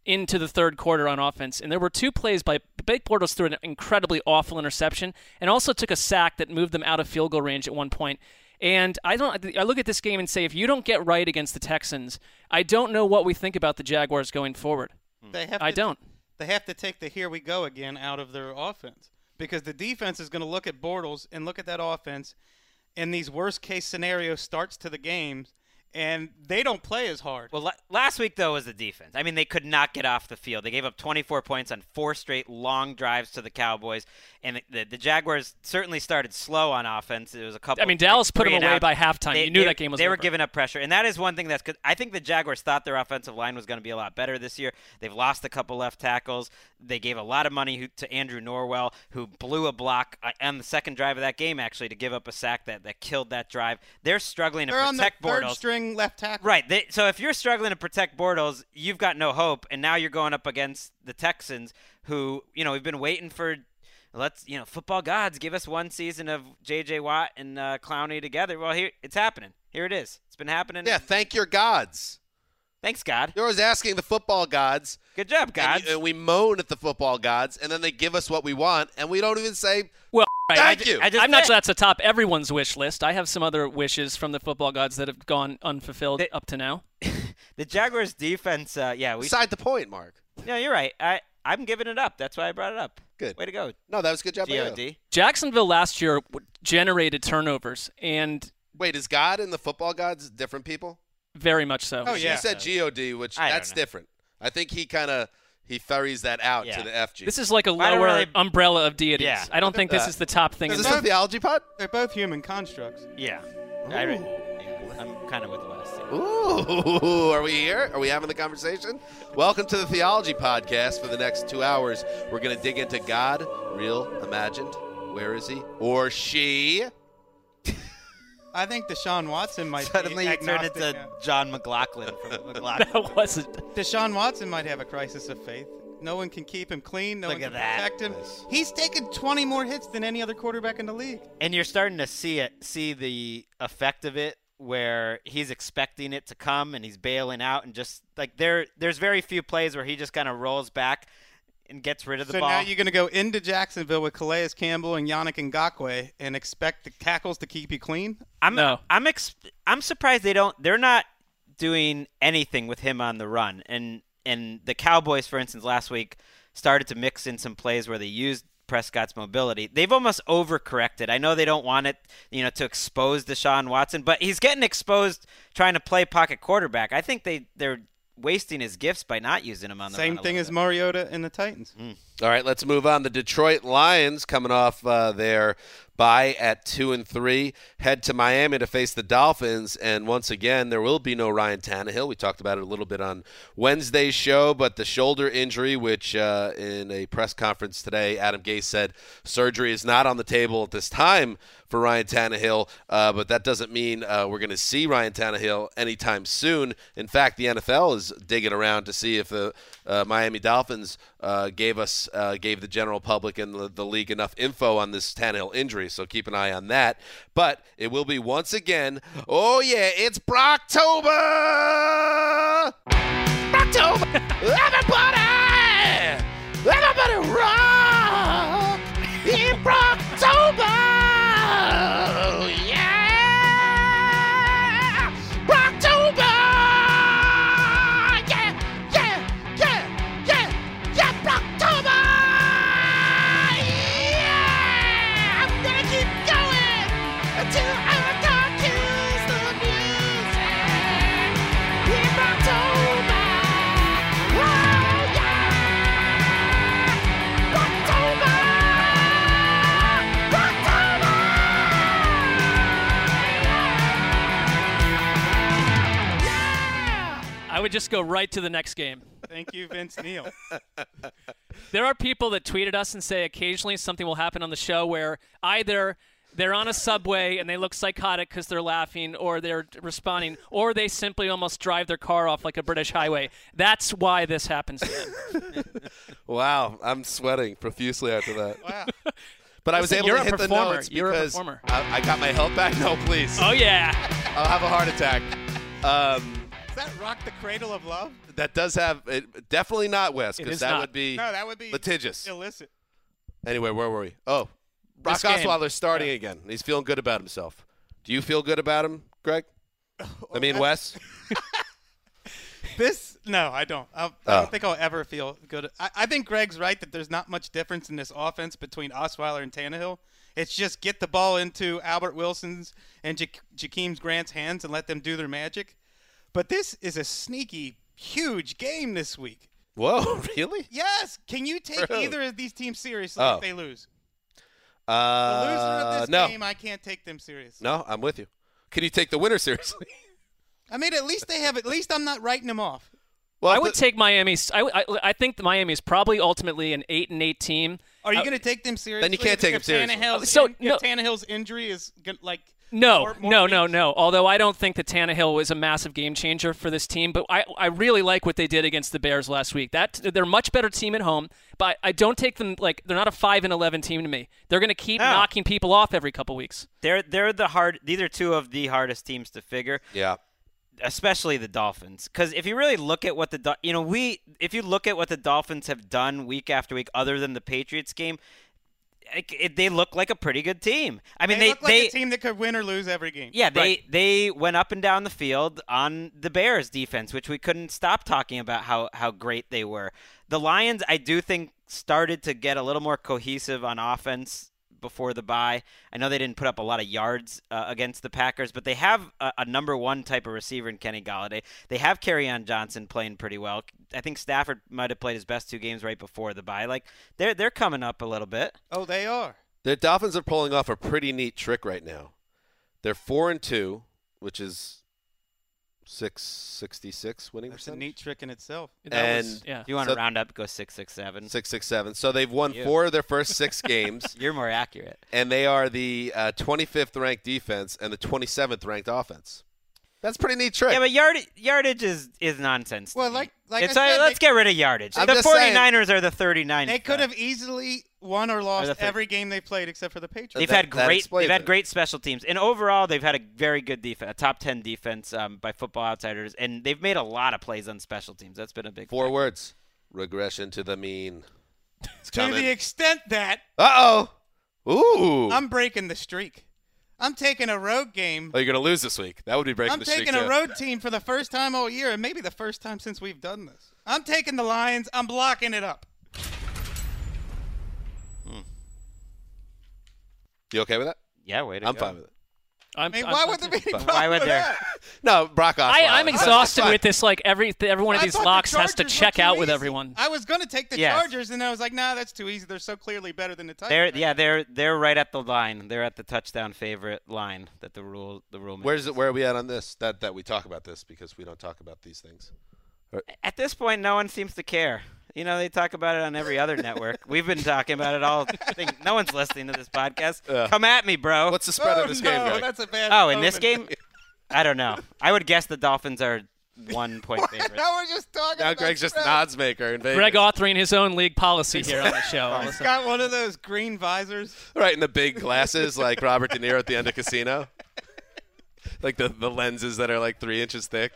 C: into the third quarter on offense, and there were two plays by Blake Bortles threw an incredibly awful interception, and also took a sack that moved them out of field goal range at one point. And I don't. I look at this game and say, if you don't get right against the Texans, I don't know what we think about the Jaguars going forward. Hmm.
E: They have
C: I
E: to,
C: don't.
E: They have to take the here we go again out of their offense because the defense is going to look at Bortles and look at that offense and these worst case scenario starts to the games, and they don't play as hard.
F: Well, last week though was the defense. I mean, they could not get off the field. They gave up 24 points on four straight long drives to the Cowboys, and the, the, the Jaguars certainly started slow on offense. It was a couple.
C: I mean, Dallas put them away
F: outs.
C: by halftime.
F: They-
C: You knew
F: they-
C: that game was
F: They were giving up pressure, and that is one thing that's good. I think the Jaguars thought their offensive line was going to be a lot better this year. They've lost a couple left tackles. They gave a lot of money to Andrew Norwell, who blew a block uh, on the second drive of that game, actually, to give up a sack that, that killed that drive. They're struggling to
E: They're on the
F: protect
E: third
F: Bortles.
E: String left tackle.
F: Right. They, so if you're struggling to protect Bortles, you've got no hope, and now you're going up against the Texans, who you know we've been waiting for. Let's you know, football gods give us one season of J.J. Watt and uh, Clowney together. Well, here it's happening. Here it is. It's been happening.
B: Yeah, thank your gods.
F: Thanks, God.
B: You're always asking the football gods.
F: Good job,
B: and
F: gods.
B: you- And, we moan at the football gods, and then they give us what we want, and we don't even say,
C: Well, right, I
B: Thank
C: ju-
B: you.
F: I just
C: I'm not
F: said-
C: sure that's atop everyone's wish list. I have some other wishes from the football gods that have gone unfulfilled
F: They-
C: up to now.
F: The Jaguars' defense. Uh, yeah, we.
B: beside the point, Mark.
F: Yeah, you're right. I I'm giving it up. That's why I brought it up.
B: Good.
F: Way to go,
B: No, that was a good job. by you.
F: God.
C: Jacksonville last year generated turnovers, and
B: Wait, is God and the football gods different people?
C: very much so.
E: Oh, yeah.
B: He said God, which
F: I
B: that's different. I think he kind of he ferries that out
F: Yeah.
B: to the FG.
C: This is like a
F: I don't
C: lower
F: really-
C: umbrella of deities.
F: Yeah.
C: I don't think this
B: Uh,
C: is the top thing.
B: is
C: in
B: this
C: the-
B: a theology pod?
E: They're both human constructs.
F: Yeah. I re- yeah. I'm kind of with Wes. yeah.
B: Ooh, are we here? Are we having the conversation? Welcome to the Theology Podcast. For the next two hours, we're going to dig into God, real, imagined. Where is he? Or she?
E: I think Deshaun Watson might
F: Suddenly
E: be
F: you turn into
E: now.
F: John McLaughlin from McLaughlin.
C: that wasn't.
E: Deshaun Watson might have a crisis of faith. No one can keep him clean. No
F: Look
E: one
F: at
E: can
F: that.
E: protect him. He's taken 20 more hits than any other quarterback in the league.
F: and you're starting to see it, see the effect of it, where he's expecting it to come and he's bailing out, and just like there, there's very few plays where he just kind of rolls back and gets rid of the
E: so
F: ball.
E: now you're going to go into Jacksonville with Calais Campbell and Yannick Ngakoue and expect the tackles to keep you clean?
F: I'm
C: No.
F: I'm ex- I'm surprised they don't. They're not doing anything with him on the run. And and the Cowboys, for instance, last week started to mix in some plays where they used Prescott's mobility. They've almost overcorrected. I know they don't want it, you know, to expose Deshaun Watson, but he's getting exposed trying to play pocket quarterback. I think they they're wasting his gifts by not using them on the
E: Same thing as Mariota and the Titans. Mm.
B: All right, let's move on. The Detroit Lions coming off uh, their bye at two and three, head to Miami to face the Dolphins, and once again there will be no Ryan Tannehill. We talked about it a little bit on Wednesday's show, but the shoulder injury, which uh, in a press conference today, Adam Gase said surgery is not on the table at this time for Ryan Tannehill, uh, but that doesn't mean uh, we're going to see Ryan Tannehill anytime soon. In fact, the NFL is digging around to see if the uh, Miami Dolphins uh, gave us, uh, gave the general public and the, the league enough info on this Tannehill injury. So keep an eye on that. But it will be once again. Oh yeah, it's Brocktober. Brocktober. Everybody, everybody rock in Brocktober.
C: Would just go right to the next game.
E: Thank you, Vince Neil.
C: There are people that tweeted us and say occasionally something will happen on the show where either they're on a subway and they look psychotic because they're laughing or they're responding, or they simply almost drive their car off like a British highway. That's why this happens.
B: Wow, I'm sweating profusely after that.
E: Wow.
B: But I was
C: Listen,
B: able
C: you're
B: to
C: a
B: hit the
C: performer.
B: notes
C: You're a
B: because
C: performer.
B: I, I got my health back. No, please.
C: oh yeah.
B: I'll have a heart attack. Um,
E: Does that rock the cradle of love?
B: that does have it, definitely not West
C: It
B: because
C: is
B: that
C: not.
B: would be
E: No, that would be
B: litigious.
E: illicit.
B: Anyway, where were we? Oh, Brock
C: This game.
B: Osweiler's starting again. He's feeling good about himself. Do you feel good about him, Greg? I mean, oh, Wes.
E: This no, I don't. I, I
B: Oh.
E: don't think I'll ever feel good. I, I think Greg's right that there's not much difference in this offense between Osweiler and Tannehill. It's just get the ball into Albert Wilson's and ja- Jakeem Grant's hands and let them do their magic. But this is a sneaky, huge game this week.
B: Whoa, really?
E: Yes. Can you take
B: Really?
E: either of these teams seriously
B: Oh.
E: if they lose?
B: Uh, The
E: loser of this
B: no,
E: game, I can't take them seriously.
B: no, I'm with you. Can you take the winner seriously?
E: I mean, at least they have. At least I'm not writing them off.
B: well,
C: I would
B: the-
C: take Miami. I, I, I think Miami is probably ultimately an eight and eight team.
E: Are you
C: Uh,
E: going to take them seriously?
B: Then you can't
E: if-
B: take
E: if
B: them seriously.
E: Tannehill's
C: So,
E: in-
C: no-
E: if Tannehill's injury is gonna, like
C: No,
E: more- more
C: no, no, no. Although I don't think that Tannehill was a massive game changer for this team, but I, I really like what they did against the Bears last week. That they're a much better team at home, but I don't take them like they're not a five and eleven team to me. They're going to keep
F: No.
C: knocking people off every couple weeks.
F: They're they're the hard. These are two of the hardest teams to figure,
B: yeah.
F: especially the Dolphins. Because if you really look at what the you know we if you look at what the Dolphins have done week after week, other than the Patriots game, it, it, they look like a pretty good team. I mean,
E: they,
F: they
E: look like
F: they
E: a team that could win or lose every game.
F: yeah, they they went up and down the field on the Bears defense, which we couldn't stop talking about how how great they were. The Lions, I do think, started to get a little more cohesive on offense before the bye. I know they didn't put up a lot of yards uh, against the Packers, but they have a, a number one type of receiver in Kenny Golladay. They have on Johnson playing pretty well. I think Stafford might have played his best two games right before the bye. Like they're they're coming up a little bit.
E: Oh, they are.
B: The Dolphins are pulling off a pretty neat trick right now. They're four and two, which is six sixty six winning
E: That's a neat trick in itself.
C: That was-
B: And-
C: yeah,
F: If you want to
B: So-
F: round up, go six six seven.
B: Six six seven. So they've won
F: You.
B: four of their first six games,
F: You're more accurate.
B: and they are the uh, 25th ranked defense and the 27th ranked offense. That's a pretty neat trick.
F: Yeah, but yard, yardage is, is nonsense.
E: Well, like- like
F: it's
E: I said,
F: let's
E: they-
F: get rid of yardage.
B: I'm
F: the
B: just saying-
F: 49ers are the 39th.
E: They could have easily won or lost every game they played except for the Patriots.
F: They've
B: That-
F: had great. They've had great special teams, and overall, they've had a very good defense, a top 10 defense um, by Football Outsiders, and they've made a lot of plays on special teams. That's been a big.
B: Four
F: factor.
B: words: regression to the mean. It's
E: to the extent that
B: Uh oh. Ooh.
E: I'm breaking the streak. I'm taking a road game.
B: oh, you're gonna lose this week. That would be breaking
E: I'm
B: the streak I'm
E: taking a road team for the first time all year, and maybe the first time since we've done this. I'm taking the Lions. I'm blocking it up.
B: You okay with that?
F: Yeah, way to
B: I'm
F: go.
B: fine with it.
C: I'm,
E: I mean,
C: I'm
E: why would there be any problem
F: Why would
E: with
F: there-
E: that?
B: No, Brock Osweiler.
C: I, I'm exhausted with this. Like every every one of
E: I
C: these
E: thought the
C: locks has to check out
E: too
C: with everyone.
E: I was going to take the
F: Yes.
E: Chargers, and then I was like, nah, that's too easy. They're so clearly better than the Titans.
F: They're
E: right
F: yeah, they're they're right at the line. They're at the touchdown favorite line that the rule the rule.
B: Where's
F: makes.
B: it? Where are we at on this? That that we talk about this because we don't talk about these things.
F: At this point, no one seems to care. You know, they talk about it on every other network. We've been talking about it all. I think no one's listening to this podcast.
B: Yeah.
F: Come at me, bro.
B: What's the spread
E: Oh,
B: of this
E: no,
B: game, Greg?
E: that's a bad.
F: oh, in this game, I don't know. I would guess the Dolphins are one point favorites.
E: now we're just talking.
B: now
E: about
B: Greg's just
E: spread.
B: an odds maker in Vegas.
C: Greg authoring his own league policy here on the show.
E: He's got one of those green visors.
B: right in the big glasses like Robert De Niro at the end of Casino. Like the, the lenses that are like three inches thick.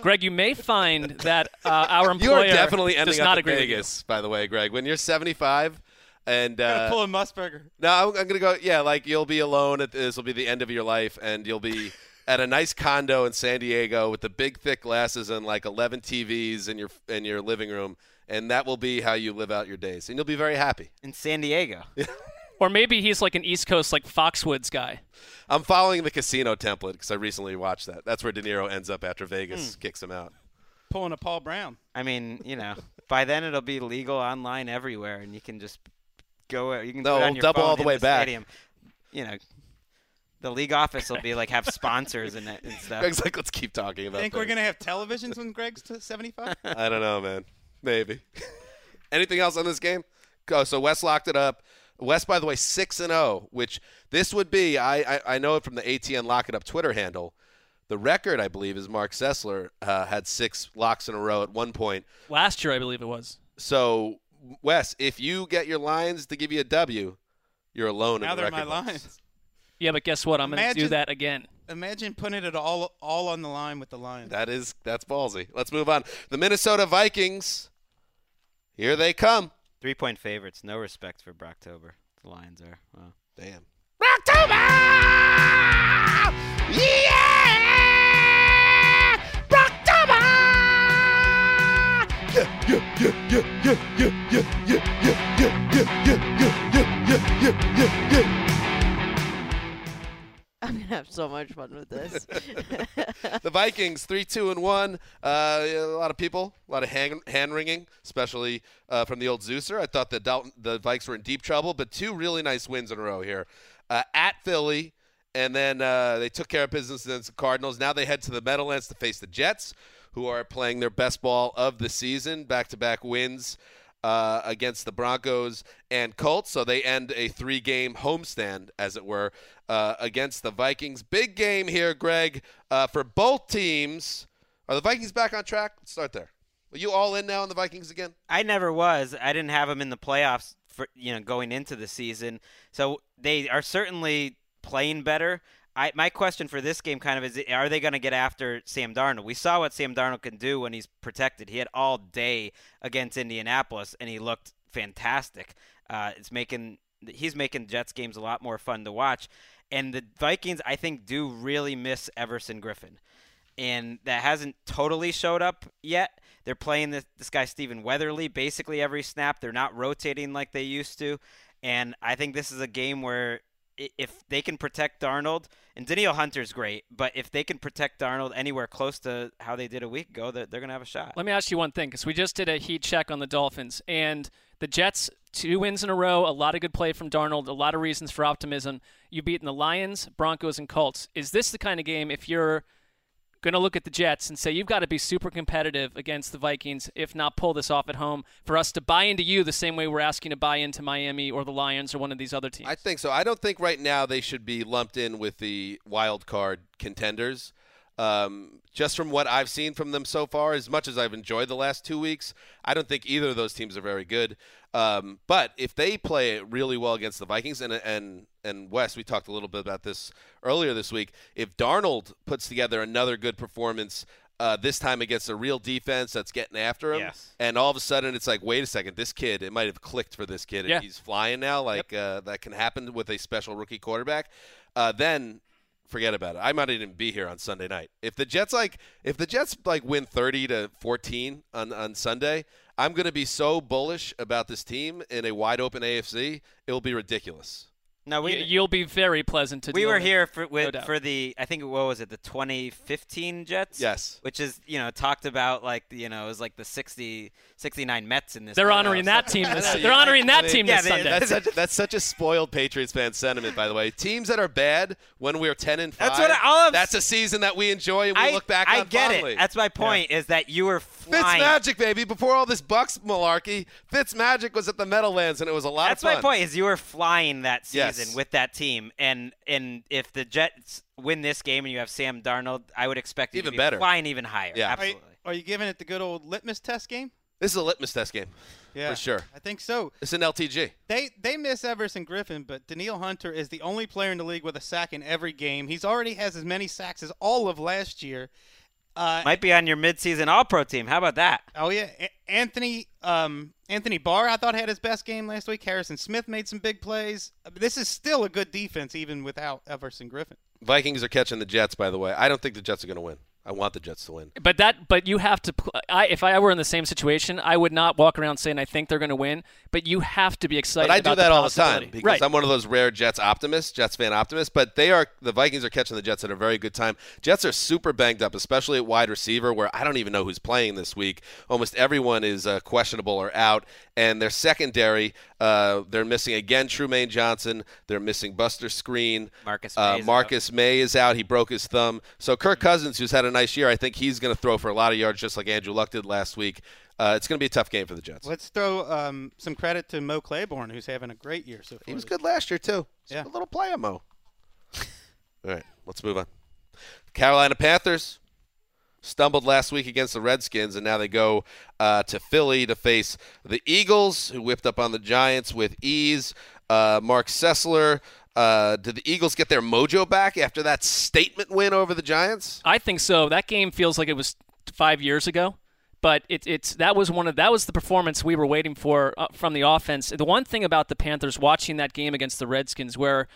C: Greg, you may find that uh, our
B: you
C: employer
B: are definitely
C: does
B: ending
C: not
B: up in
C: agree with you.
B: Vegas, by the way, Greg. When you're 75 and
E: Gonna
B: uh,
E: pull a Musburger.
B: No, I'm, I'm gonna go. Yeah, like you'll be alone. At this will be the end of your life, and you'll be at a nice condo in San Diego with the big thick glasses and like 11 TVs in your in your living room, and that will be how you live out your days, and you'll be very happy.
F: in San Diego.
C: Or maybe he's like an East Coast, like Foxwoods guy.
B: I'm following the casino template because I recently watched that. That's where De Niro ends up after. Vegas hmm. kicks him out.
E: Pulling a Paul Brown.
F: I mean, you know, by then it'll be legal online everywhere, and you can just go. You can
B: No,
F: do on your
B: double
F: phone
B: all the
F: in
B: way back.
F: Stadium. You know, the league office will be like have sponsors and, and stuff.
B: Greg's like, let's keep talking about.
E: Think we're gonna have televisions when Greg's 75?
B: I don't know, man. Maybe. Anything else on this game? Go. So West locked it up. West, by the way, six and zero. Which this would be. I, I I know it from the ATN Lock It Up Twitter handle. The record, I believe, is Marc Sessler uh, had six locks in a row at one point.
C: Last year, I believe it was.
B: So Wes, if you get your lines to give you a W, you're alone
E: now
B: in the
E: they're my
B: record books.
E: lines.
C: Yeah, but guess what? I'm going to do that again.
E: Imagine putting it all all on the line with the Lions.
B: That is that's ballsy. Let's move on. The Minnesota Vikings. Here they come.
F: Three point favorites. No respect for Brocktober. The Lions are. Wow.
B: Damn.
G: I'm gonna have so much fun with this.
B: the Vikings, three, two, and one. Uh, a lot of people, a lot of hand, hand wringing, especially uh, from the old Zeuser. I thought the Dalton, the Vikes were in deep trouble, but two really nice wins in a row here. Uh, at Philly, and then uh, they took care of business against the Cardinals. Now they head to the Meadowlands to face the Jets, who are playing their best ball of the season, back-to-back wins. Uh, against the Broncos and Colts, so they end a three-game homestand, as it were, uh, against the Vikings. Big game here, Greg, uh, for both teams. Are the Vikings back on track? Let's start there. Are you all in now on the Vikings again?
F: I never was. I didn't have them in the playoffs for you know going into the season. So they are certainly playing better. I, my question for this game kind of is: Are they going to get after Sam Darnold? We saw what Sam Darnold can do when he's protected. He had all day against Indianapolis, and he looked fantastic. Uh, it's making he's making Jets games a lot more fun to watch. And the Vikings, I think, do really miss Everson Griffen and that hasn't totally showed up yet. They're playing this, this guy Stephen Weatherly basically every snap. They're not rotating like they used to, and I think this is a game where if they can protect Darnold and Danielle Hunter's great, but if they can protect Darnold anywhere close to how they did a week ago, they're, they're gonna have a shot.
C: Let me ask you one thing, because we just did a heat check on the Dolphins, and the Jets, two wins in a row, a lot of good play from Darnold, a lot of reasons for optimism. You've beaten the Lions, Broncos, and Colts. Is this the kind of game, if you're going to look at the Jets and say you've got to be super competitive against the Vikings, if not pull this off at home, for us to buy into you the same way we're asking to buy into Miami or the Lions or one of these other teams?
B: I think so. I don't think right now they should be lumped in with the wild card contenders. Um, just from what I've seen from them so far, as much as I've enjoyed the last two weeks, I don't think either of those teams are very good. Um, but if they play really well against the Vikings and and and West, we talked a little bit about this earlier this week. If Darnold puts together another good performance. Uh, this time against a real defense that's getting after him,
F: Yes.
B: and all of a sudden it's like, wait a second, this kid, it might have clicked for this kid, and
C: Yeah.
B: he's flying now. Like uh, that can happen with a special rookie quarterback. Uh, then forget about it. I might even be here on Sunday night. If the Jets like, if the Jets like win thirty to fourteen on on Sunday, I'm going to be so bullish about this team in a wide open AFC. It'll be ridiculous.
F: No, we
C: You, will be very pleasant to.
F: we
C: deal
F: were
C: with,
F: here for with,
C: doubt.
F: for the I think what was it the 2015 Jets?
B: Yes.
F: Which is you know talked about like you know it was like the 60 69 Mets in this.
C: They're
F: playoffs.
C: honoring that team. This, they're honoring that team
F: yeah,
C: this
F: they-
C: Sunday.
B: That's such, that's such a spoiled Patriots fan sentiment, by the way. Teams that are bad when we're ten and five.
F: That's what I- all I'm-
B: that's a season that we enjoy and we
F: I
B: look back
F: I
B: on
F: get
B: fondly.
F: it. That's my point. Is that you were flying.
B: Fitzmagic, baby. Before all this Bucs malarkey, Fitzmagic was at the Meadowlands, and it was a lot
F: That's
B: of fun.
F: my point. Is you were flying that season
B: Yes.
F: with that team, and and if the Jets win this game and you have Sam Darnold, I would expect you
B: Even
F: to be
B: better.
F: flying even higher.
B: Yeah.
E: Are you,
F: absolutely.
E: are you giving it the good old litmus test game?
B: This is a litmus test game
E: Yeah,
B: for sure.
E: I think so.
B: It's an LTG.
E: They they miss Everson Griffen, but Danielle Hunter is the only player in the league with a sack in every game. He's already has as many sacks as all of last year. Uh,
F: Might be on your midseason All-Pro team. How about that?
E: oh yeah, A- Anthony um, Anthony Barr I thought had his best game last week. Harrison Smith made some big plays. Uh, This is still a good defense even without Everson Griffen.
B: Vikings are catching the Jets, by the way. I don't think the Jets are going to win. I want the Jets to win.
C: But that, but you have to. I, if I were in the same situation, I would not walk around saying I think they're going to win. But you have to be excited.
B: But I do that
C: the
B: all the time because
C: right.
B: I'm one of those rare Jets optimists, Jets fan optimists. But they are the Vikings are catching the Jets at a very good time. Jets are super banged up, especially at wide receiver, where I don't even know who's playing this week. Almost everyone is uh, questionable or out, and their secondary, uh, they're missing again Trumaine Johnson. They're missing Buster Skrine.
F: Marcus
B: Uh,
F: Maye is
B: Marcus Maye is out. He broke his thumb. So Kirk Cousins, who's had a nice year, I think he's going to throw for a lot of yards, just like Andrew Luck did last week. Uh, it's going to be a tough game for the Jets.
E: Let's throw um, some credit to Mo Claiborne, who's having a great year so far.
B: He was good last year too. He's
E: Yeah.
B: a little player, Mo. All right, let's move on. Carolina Panthers stumbled last week against the Redskins, and now they go uh, to Philly to face the Eagles, who whipped up on the Giants with ease. Uh, Marc Sessler. Uh, did the Eagles get their mojo back after that statement win over the Giants?
C: I think so. That game feels like it was five years ago, but it, it's that was one of that was the performance we were waiting for uh, from the offense. The one thing about the Panthers watching that game against the Redskins, where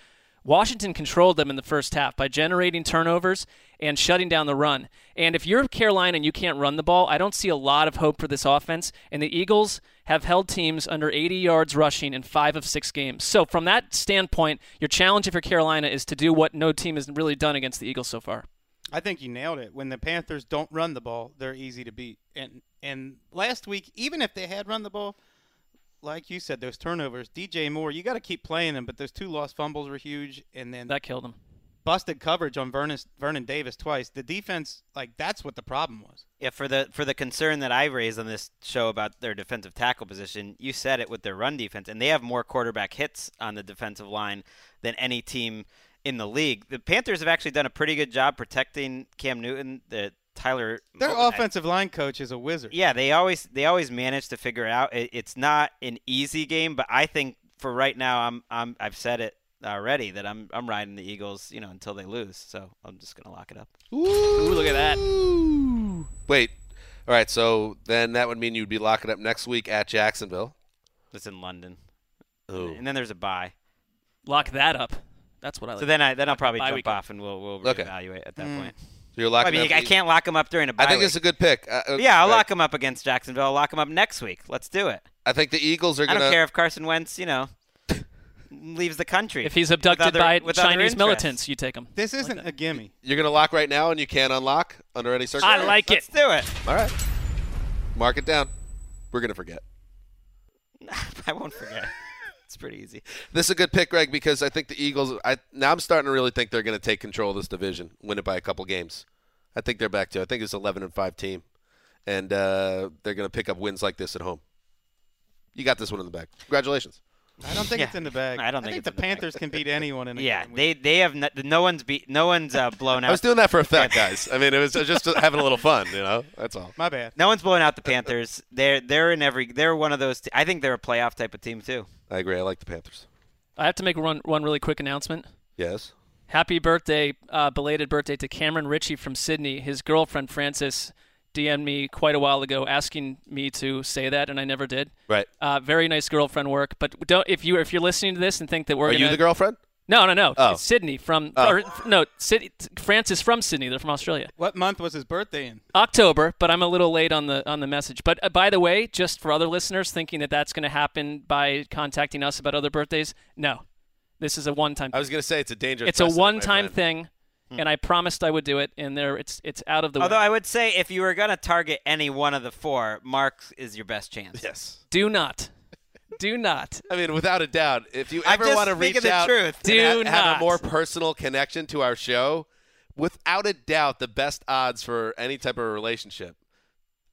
C: Washington controlled them in the first half by generating turnovers and shutting down the run. And if you're Carolina and you can't run the ball, I don't see a lot of hope for this offense. And the Eagles have held teams under 80 yards rushing in five of six games. So from that standpoint, your challenge if you're Carolina is to do what no team has really done against the Eagles so far.
E: I think you nailed it. When the Panthers don't run the ball, they're easy to beat. And and last week, even if they had run the ball, like you said, those turnovers, DJ Moore, you got to keep playing them. But those two lost fumbles were huge, and then
C: That killed them.
E: busted coverage on Vernon Vernon Davis twice. The defense, like that's what the problem was.
F: Yeah, for the for the concern that I raised on this show about their defensive tackle position, you said it with their run defense, and they have more quarterback hits on the defensive line than any team in the league. The Panthers have actually done a pretty good job protecting Cam Newton. The Tyler
E: Their
F: Mo-
E: offensive line coach is a wizard.
F: Yeah, they always they always manage to figure it out. It, it's not an easy game, but I think for right now, I'm I'm I've said it already that I'm I'm riding the Eagles, you know, until they lose. So I'm just gonna lock it up.
C: Ooh, look at that.
B: Wait. All right, so then that would mean you'd be locking up next week at Jacksonville.
F: That's in London,
B: Ooh.
F: and then there's a bye.
C: Lock that up. That's what I like.
F: So then I then I'll probably jump
C: weekend.
F: off and we'll we'll
B: Okay.
F: at that
E: Mm.
F: point.
B: So you're locking.
F: I mean,
B: up.
F: I can't lock them up during a bye.
B: I think
F: week.
B: it's a good pick. Uh, uh,
F: yeah, I'll
B: right.
F: lock them up against Jacksonville. I'll lock them up next week. Let's do it.
B: I think the Eagles are
F: Gonna...
B: I
F: don't care if Carson Wentz, you know, leaves the country.
C: if he's
F: with
C: abducted
F: other-
C: by
F: with
C: Chinese militants, you take him.
E: This isn't a gimme.
B: You're going to lock right now, and you can't unlock under any
C: I
B: circumstances.
C: like
F: Let's
C: it.
F: do it.
B: All right. Mark it down. We're going to forget.
F: I won't forget. It's pretty easy.
B: This is a good pick, Greg, because I think the Eagles. I now I'm starting to really think they're going to take control of this division, win it by a couple games. I think they're back to. I think it's 11 and five team, and uh, they're going to pick up wins like this at home. You got this one in the bag. Congratulations.
E: I don't think
F: Yeah.
E: it's in the bag.
F: I don't think
E: think
F: it's
E: the
F: in the bag.
E: Panthers can beat anyone in a
F: Yeah,
E: game.
F: they they have no, no one's beat no one's uh, blown out.
B: I was doing that for effect, guys. I mean, it was just having a little fun, you know. That's all.
E: My bad.
F: no one's blowing out the Panthers. They're they're in every they're one of those. Te- I think they're a playoff type of team too.
B: I agree. I like the Panthers.
C: I have to make one one really quick announcement.
B: Yes.
C: Happy birthday, uh, belated birthday to Cameron Ritchie from Sydney. His girlfriend Frances DM'd me quite a while ago asking me to say that, and I never did.
B: Right.
C: Uh, very nice girlfriend work, but don't if you if you're listening to this and think that we're
B: Are
C: gonna
B: you the girlfriend?
C: no no no
B: Oh.
C: it's Sydney from
B: Oh.
C: or no Sydney, Francis from Sydney they're from Australia
E: What month was his birthday in?
C: October, but I'm a little late on the on the message. But uh, by the way, just for other listeners thinking that that's going to happen by contacting us about other birthdays, no, This is a one-time.
B: I was going to say it's a dangerous.
C: It's a one-time
B: friend.
C: Thing, and I promised I would do it, and there it's it's out of the
F: Although
C: way.
F: I would say if you were going to target any one of the four, Mark is your best chance.
B: Yes.
C: Do not, do not.
B: I mean, without a doubt, if you ever want to reach
F: the
B: out
F: truth.
C: Do
B: ha- have a more personal connection to our show, without a doubt, the best odds for any type of relationship.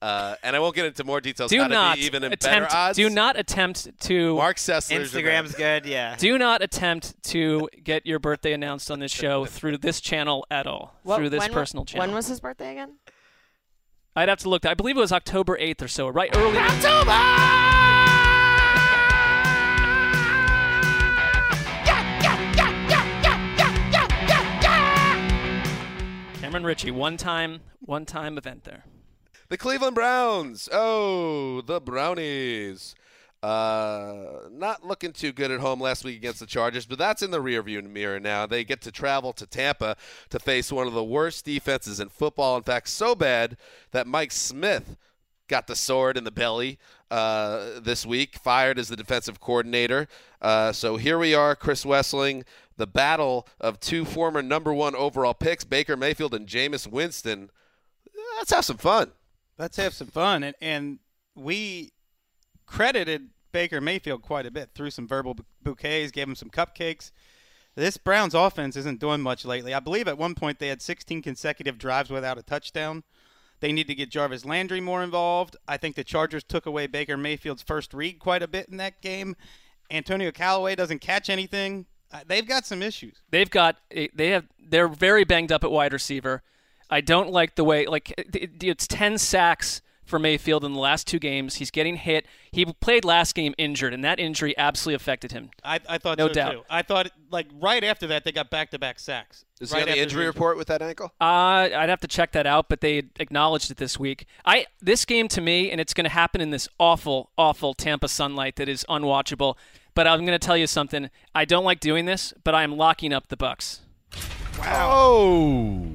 B: Uh, and I won't get into more details.
C: Do not
B: be even in
C: attempt.
B: better odds.
C: Do not attempt to.
B: Marc Sessler's the
F: Instagram's
B: best.
F: good, yeah.
C: Do not attempt to get your birthday announced on this show through this channel at all.
G: What-
C: through this
G: when wa-
C: personal channel.
G: When was his birthday again?
C: I'd have to look. I believe it was October 8th or so, right early. October. Cameron Ritchie, one time, one time event there.
B: The Cleveland Browns. Oh, the Brownies. Uh, not looking too good at home last week against the Chargers, but that's in the rearview mirror now. They get to travel to Tampa to face one of the worst defenses in football. In fact, so bad that Mike Smith got the sword in the belly uh, this week, fired as the defensive coordinator. Uh, so here we are, Chris Wesseling, the battle of two former number one overall picks, Baker Mayfield and Jameis Winston. Let's have some fun.
E: Let's have some fun. And, and we credited Baker Mayfield quite a bit, threw some verbal bouquets, gave him some cupcakes. This Browns offense isn't doing much lately. I believe at one point they had 16 consecutive drives without a touchdown. They need to get Jarvis Landry more involved. I think the Chargers took away Baker Mayfield's first read quite a bit in that game. Antonio Callaway doesn't catch anything. Uh, they've got some issues.
C: They've got they have they're very banged up at wide receiver. I don't like the way like it's 10 sacks for Mayfield in the last two games. He's getting hit. He played last game injured and that injury absolutely affected him.
E: I, I thought
C: No
E: so
C: doubt.
E: too. I thought like right after that they got back-to-back sacks.
B: Is
E: right
B: he on the
E: after
B: injury report with that ankle?
C: Uh, I'd have to check that out, but they acknowledged it this week. I this game to me, and it's going to happen in this awful, awful Tampa sunlight that is unwatchable. But I'm going to tell you something. I don't like doing this, but I am locking up the Bucs.
B: Oh.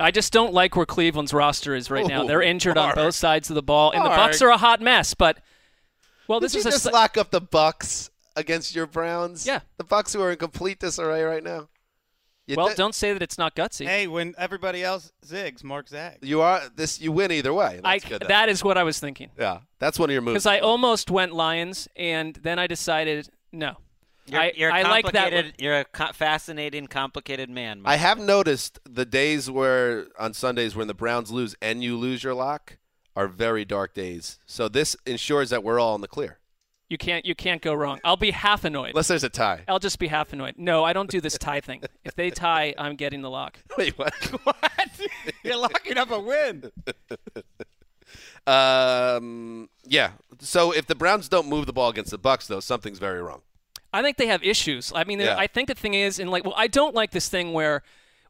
C: I just don't like where Cleveland's roster is right now. They're injured on both sides of the ball, and the Bucs are a hot mess. But well,
B: Did
C: this
B: you
C: is a
B: just
C: s-
B: lock up the Bucs against your Browns?
C: Yeah.
B: The Bucs who are in complete disarray right now. You
C: well.
B: did-
C: Don't say that it's not gutsy.
E: Hey, when everybody else zigs, Mark zags.
B: You are this. You win either way.
C: I,
B: good.
C: that is what I was thinking.
B: yeah, that's one of your moves.
C: Because I almost went Lions, and then I decided no.
F: You're,
C: I,
F: you're
C: I like that.
F: You're a co- fascinating, complicated man.
B: I have noticed the days where on Sundays when the Browns lose and you lose your lock are very dark days. So this ensures that we're all in the clear,
C: You can't you can't go wrong. I'll be half annoyed.
B: unless there's a tie.
C: I'll just be half annoyed. No, I don't do this tie thing. If they tie, I'm getting the lock.
B: Wait, what? what?
E: You're locking up a win.
B: um, yeah. So if the Browns don't move the ball against the Bucs, though, something's very wrong.
C: I think they have issues. I mean,
B: Yeah.
C: I think the thing is, and like, well, I don't like this thing where,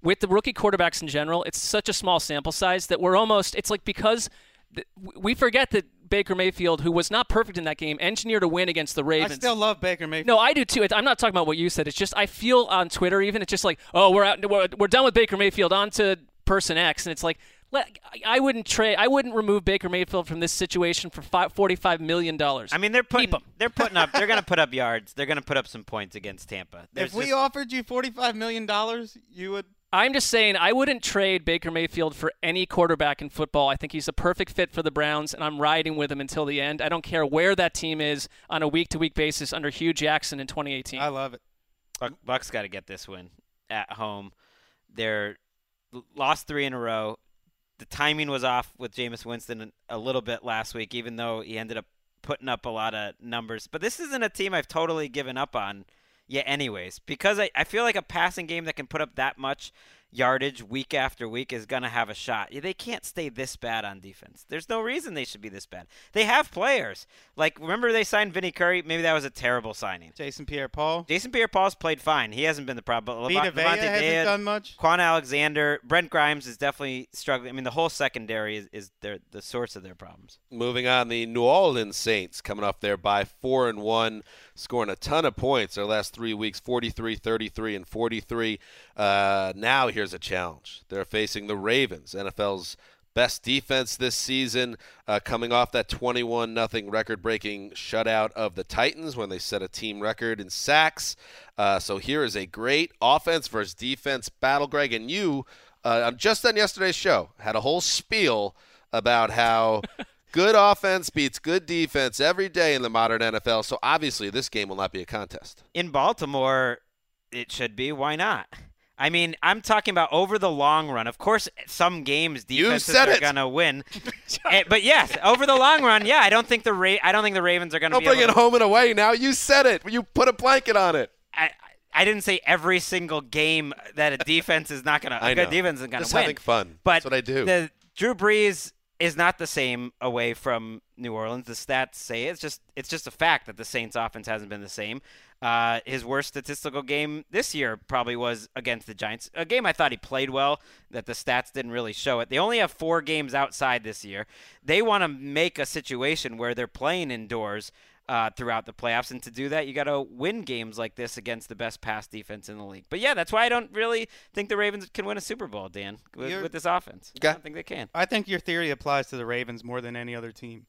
C: with the rookie quarterbacks in general, it's such a small sample size that we're almost. It's like because th- we forget that Baker Mayfield, who was not perfect in that game, engineered a win against the Ravens.
E: I
C: Ravens.
E: still love Baker Mayfield.
C: No, I do too. I'm not talking about what you said. It's just I feel on Twitter even it's just like, oh, we're out, we're, we're done with Baker Mayfield. On to person X, and it's like, let, I- I wouldn't trade. I wouldn't remove Baker Mayfield from this situation for five, 45 million dollars.
F: I mean, they're putting
C: Keep 'em.
F: they're putting up they're going to put up yards. They're going to put up some points against Tampa. There's
E: if we
F: just-
E: offered you forty-five million dollars, you would.
C: I'm just saying I wouldn't trade Baker Mayfield for any quarterback in football. I think he's a perfect fit for the Browns, and I'm riding with him until the end. I don't care where that team is on a week-to-week basis under Hue Jackson in 2018.
E: I love it.
F: Buck, Bucs got to get this win at home. They're lost three in a row. The timing was off with Jameis Winston a little bit last week, even though he ended up putting up a lot of numbers. But this isn't a team I've totally given up on yet, anyways, because I, I feel like a passing game that can put up that much yardage week after week is going to have a shot. They can't stay this bad on defense. There's no reason they should be this bad. They have players. Like, remember they signed Vinny Curry? Maybe that was a terrible signing.
E: Jason Pierre-Paul.
F: Jason Pierre-Paul's played fine. He hasn't been the problem. But
E: Vita Vea hasn't
F: David,
E: done much.
F: Kwon Alexander, Brent Grimes is definitely struggling. I mean, the whole secondary is, is their, the source of their problems.
B: Moving on, the New Orleans Saints coming off there by four and one, scoring a ton of points their last three weeks 43, 33, and 43. Uh, now here's a challenge. They're facing the Ravens, NFL's best defense this season, uh, coming off that 21 nothing record breaking shutout of the Titans when they set a team record in sacks. Uh, so here is a great offense versus defense battle, Greg. And you, uh, just on yesterday's show, had a whole spiel about how. Good offense beats good defense every day in the modern NFL. So obviously, this game will not be a contest.
F: In Baltimore, it should be. Why not? I mean, I'm talking about over the long run. Of course, some games defenses are gonna win, Eh, but yes, over the long run, yeah, I don't think the Ra- I don't think the Ravens are gonna.
B: Don't
F: be
B: bring it
F: to-
B: home and away now. You said it. You put a blanket on it.
F: I, I didn't say every single game that a defense is not gonna.
B: I
F: a good
B: know.
F: defense is gonna
B: Just
F: win.
B: having fun.
F: But
B: That's what I do.
F: The Drew Brees is not the same away from New Orleans. The stats say it's just it's just a fact that the Saints offense hasn't been the same. Uh, his worst statistical game this year probably was against the Giants. A game I thought he played well, that the stats didn't really show it. They only have four games outside this year. They want to make a situation where they're playing indoors uh, throughout the playoffs, and to do that, you got to win games like this against the best pass defense in the league. But yeah, that's why I don't really think the Ravens can win a Super Bowl, Dan, with, with this offense. I don't think they can.
E: I think your theory applies to the Ravens more than any other team.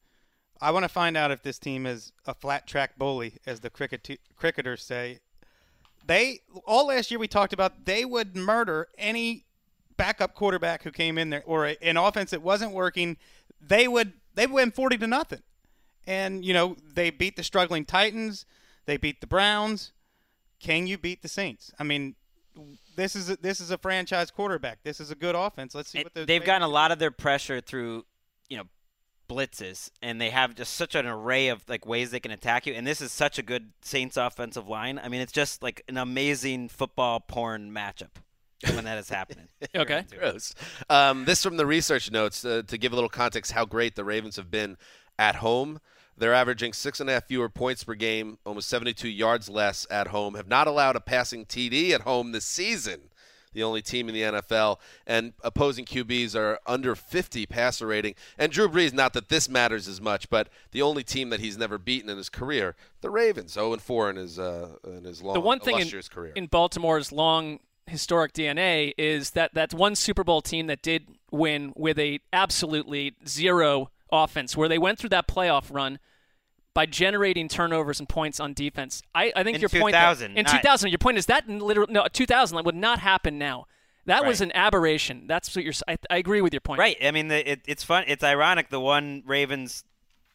E: I want to find out if this team is a flat track bully, as the cricket cricketers say. They all last year we talked about they would murder any backup quarterback who came in there or an offense that wasn't working. They would they win forty to nothing, and you know they beat the struggling Titans. They beat the Browns. Can you beat the Saints? I mean, this is a, this is a franchise quarterback. This is a good offense. Let's see what
F: They've gotten a lot of their pressure through, you know, blitzes, and they have just such an array of like ways they can attack you. And this is such a good Saints offensive line. I mean, it's just like an amazing football porn matchup when that is happening.
C: Okay.
B: Gross. Um, this from the research notes uh, to give a little context how great the Ravens have been at home. They're averaging six and a half fewer points per game, almost 72 yards less at home. Have not allowed a passing TD at home this season. The only team in the NFL, and opposing QBs are under 50 passer rating. And Drew Brees, not that this matters as much, but the only team that he's never beaten in his career, the Ravens, 0 and 4 in his uh, in his long
C: the one thing in,
B: career.
C: in Baltimore's long historic DNA is that that one Super Bowl team that did win with a absolutely zero offense, where they went through that playoff run by generating turnovers and points on defense. I, I think
F: In
C: your point that- in
F: not-
C: 2000, your point is that in literally no 2000 that would not happen now. That was an aberration. That's what you're. I agree with your point.
F: Right. I mean, the, it, it's fun. It's ironic. The one Ravens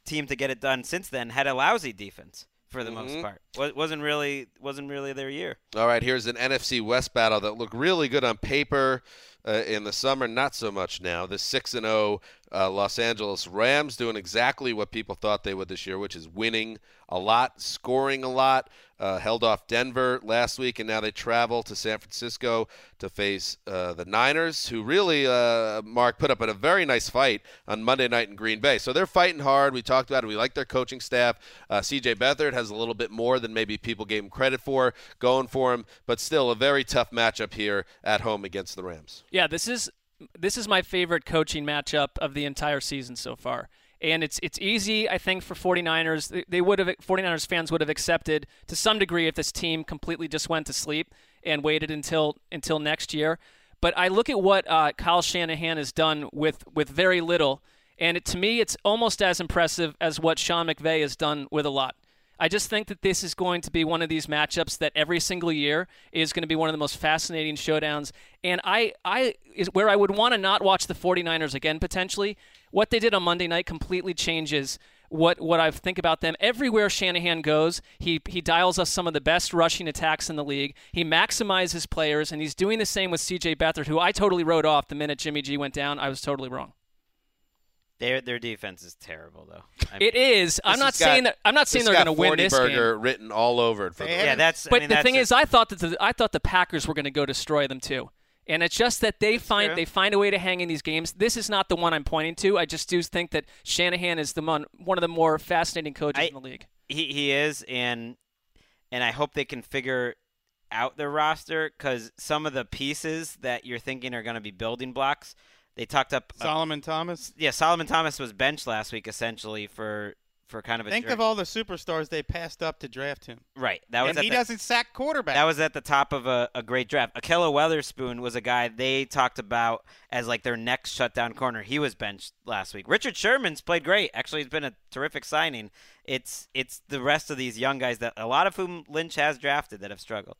F: team to get it done since then had a lousy defense for the most
B: Mhm.
F: part. Wa- wasn't really wasn't really their year.
B: All right, here's an NFC West battle that looked really good on paper uh, in the summer, not so much now. The 6 and 0 uh, Los Angeles Rams doing exactly what people thought they would this year, which is winning a lot, scoring a lot. Uh, held off Denver last week, and now they travel to San Francisco to face uh, the Niners, who really, uh, Mark, put up a very nice fight on Monday night in Green Bay. So they're fighting hard. We talked about it. We like their coaching staff. Uh, C.J. Beathard has a little bit more than maybe people gave him credit for going for him, but still a very tough matchup here at home against the Rams.
C: Yeah, this is this is my favorite coaching matchup of the entire season so far. And it's it's easy, I think, for 49ers. They- would have 49ers fans would have accepted to some degree if this team completely just went to sleep and waited until until next year. But I look at what uh, Kyle Shanahan has done with with very little, and it, to me, it's almost as impressive as what Sean McVay has done with a lot. I just think that this is going to be one of these matchups that every single year is going to be one of the most fascinating showdowns. And I, I is where I would want to not watch the 49ers again potentially. What they did on Monday night completely changes what what I think about them. Everywhere Shanahan goes, he he dials us some of the best rushing attacks in the league. He maximizes players, and he's doing the same with C.J. Beathard, who I totally wrote off the minute Jimmy G went down. I was totally wrong.
F: Their their defense is terrible though. I
C: It is. I'm not saying
B: got-
C: that. I'm not saying
B: this
C: they're going to win this game.
B: Forty-burger written all over it for the
F: yeah,
B: Rams.
F: that's. I
C: But
F: mean,
C: the
F: that's
C: thing
F: a-
C: is, I thought that the, I thought the Packers were going to go destroy them too, and it's just that they find
F: true.
C: they find a way to hang in these games. This is not the one I'm pointing to. I just do think that Shanahan is the mon, one of the more fascinating coaches
F: I-
C: in the league.
F: he he is, and and I hope they can figure out their roster because some of the pieces that you're thinking are going to be building blocks, they talked up. uh,
E: Solomon Thomas.
F: yeah, Solomon Thomas was benched last week essentially for for kind of a
E: Think
F: jerk.
E: of all the superstars they passed up to draft him.
F: right. That was
E: and he
F: the-
E: doesn't sack quarterback.
F: That was at the top of a, a great draft. Ahkello Witherspoon was a guy they talked about as like their next shutdown corner. He was benched last week. Richard Sherman's played great. Actually, he's been a terrific signing. It's it's the rest of these young guys that a lot of whom Lynch has drafted that have struggled.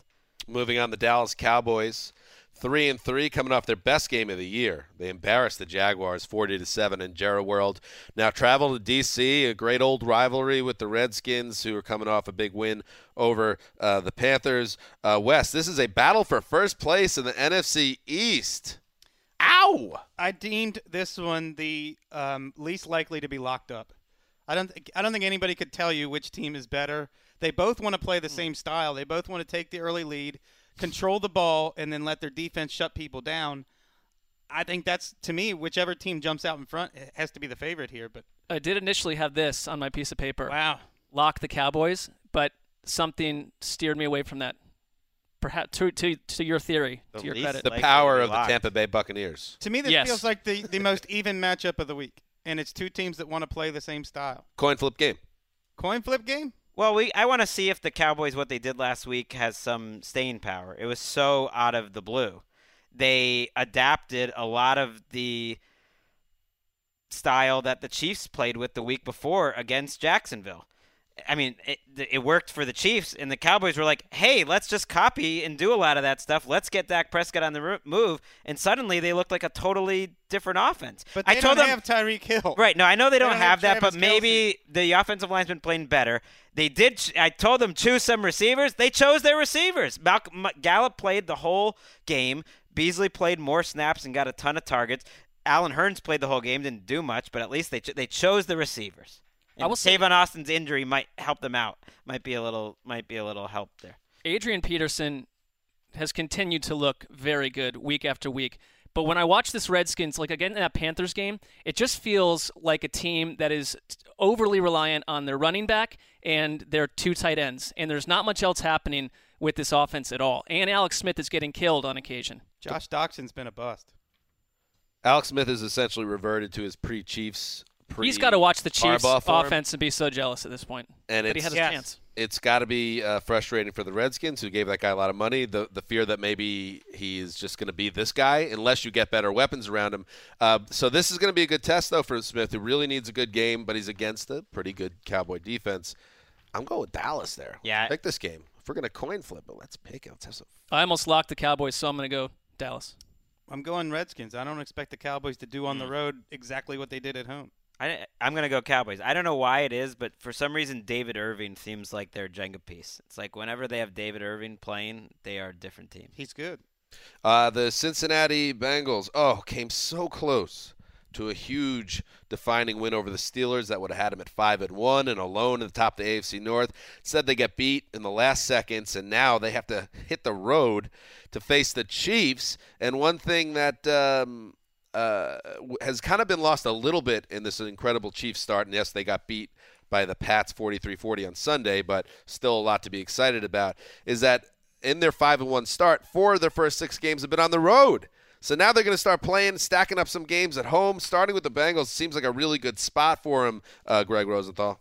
B: Moving on, the Dallas Cowboys, three and three, coming off their best game of the year. They embarrassed the Jaguars, forty to seven, in Jerry World. Now travel to D.C., a great old rivalry with the Redskins, who are coming off a big win over uh, the Panthers. Uh, West, this is a battle for first place in the NFC East. Ow!
E: I deemed this one the um, least likely to be locked up. I don't. Th- I don't think anybody could tell you which team is better. They both want to play the same style. They both want to take the early lead, control the ball, and then let their defense shut people down. I think that's to me, whichever team jumps out in front has to be the favorite here. But
C: I did initially have this on my piece of paper.
E: wow,
C: Lock the Cowboys, but something steered me away from that. Perhaps to to, to your theory,
F: The
C: to your
F: least
C: credit.
B: The power of the. Tampa Bay Buccaneers.
E: to me this
C: Yes.
E: feels like the, the most even matchup of the week, and it's two teams that want to play the same style.
B: Coin flip game.
E: Coin flip game.
F: Well, we I want to see if the Cowboys what they did last week has some staying power. It was so out of the blue. They adapted a lot of the style that the Chiefs played with the week before against Jacksonville. I mean, it, it worked for the Chiefs, and the Cowboys were like, "Hey, let's just copy and do a lot of that stuff. Let's get Dak Prescott on the move." And suddenly, they looked like a totally different offense.
E: But
F: I told
E: don't
F: them,
E: have Tyreek Hill.
F: Right. No, I know they don't
E: don't
F: have
E: have
F: that, but maybe the offensive line's been playing better. They did. I told them choose some receivers. They chose their receivers. Malcolm Gallup played the whole game. Beasley played more snaps and got a ton of targets. Allen Hurns played the whole game, didn't do much, but at least they ch- they chose the receivers.
C: I
F: And
C: will say-
F: Tavon Austin's injury might help them out. Might be a little might be a little help there.
C: Adrian Peterson has continued to look very good week after week. But when I watch this Redskins, like again in that Panthers game, it just feels like a team that is overly reliant on their running back and their two tight ends. And there's not much else happening with this offense at all. And Alex Smith is getting killed on occasion.
E: Josh Doctson's been a bust.
B: Alex Smith has essentially reverted to his pre-Chiefs. Pre
C: He's got to watch the Chiefs offense and be so jealous at this point.
B: and
C: But he
B: it's
C: had his
E: Yes.
C: chance.
B: it's got to be uh, frustrating for the Redskins, who gave that guy a lot of money. The the fear that maybe he's just going to be this guy unless you get better weapons around him. Uh, so this is going to be a good test though for Smith, who really needs a good game, but he's against a pretty good Cowboy defense. I'm going with Dallas there.
F: Yeah.
B: pick this game. If we're going to coin flip it, let's pick it. Let's have some.
C: I almost locked the Cowboys, so I'm going to go Dallas.
E: I'm going Redskins. I don't expect the Cowboys to do on the road exactly what they did at home.
F: I, I'm going to go Cowboys. I don't know why it is, but for some reason, David Irving seems like their Jenga piece. It's like whenever they have David Irving playing, they are a different team.
E: He's good.
B: Uh, the Cincinnati Bengals, oh, came so close to a huge defining win over the Steelers that would have had them at five and one and alone at the top of the AFC North. Instead, they get beat in the last seconds, and now they have to hit the road to face the Chiefs. And one thing that um, uh, has kind of been lost a little bit in this incredible Chiefs start, and yes, they got beat by the Pats 43-40 on Sunday, but still a lot to be excited about, is that in their 5 and 1 start, four of their first 6 games have been on the road. So now they're going to start playing, stacking up some games at home. Starting with the Bengals seems like a really good spot for them, uh, Gregg Rosenthal.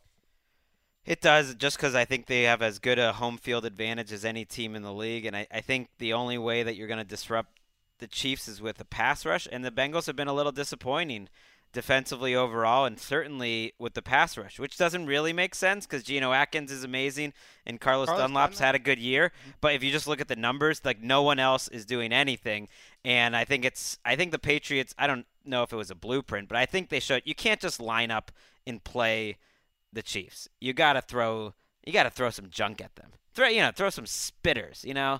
F: It does, just because I think they have as good a home field advantage as any team in the league, and I, I think the only way that you're going to disrupt the Chiefs is with a pass rush, and the Bengals have been a little disappointing defensively overall, and certainly with the pass rush, which doesn't really make sense because Geno Atkins is amazing and Carlos,
E: Carlos
F: Dunlap's
E: Dunlap.
F: had a good year, mm-hmm. but if you just look at the numbers, like no one else is doing anything, and I think it's I think the Patriots. I don't know if it was a blueprint, but I think they showed you can't just line up and play the Chiefs. You got to throw you got to throw some junk at them. Throw you know, throw some spitters, you know.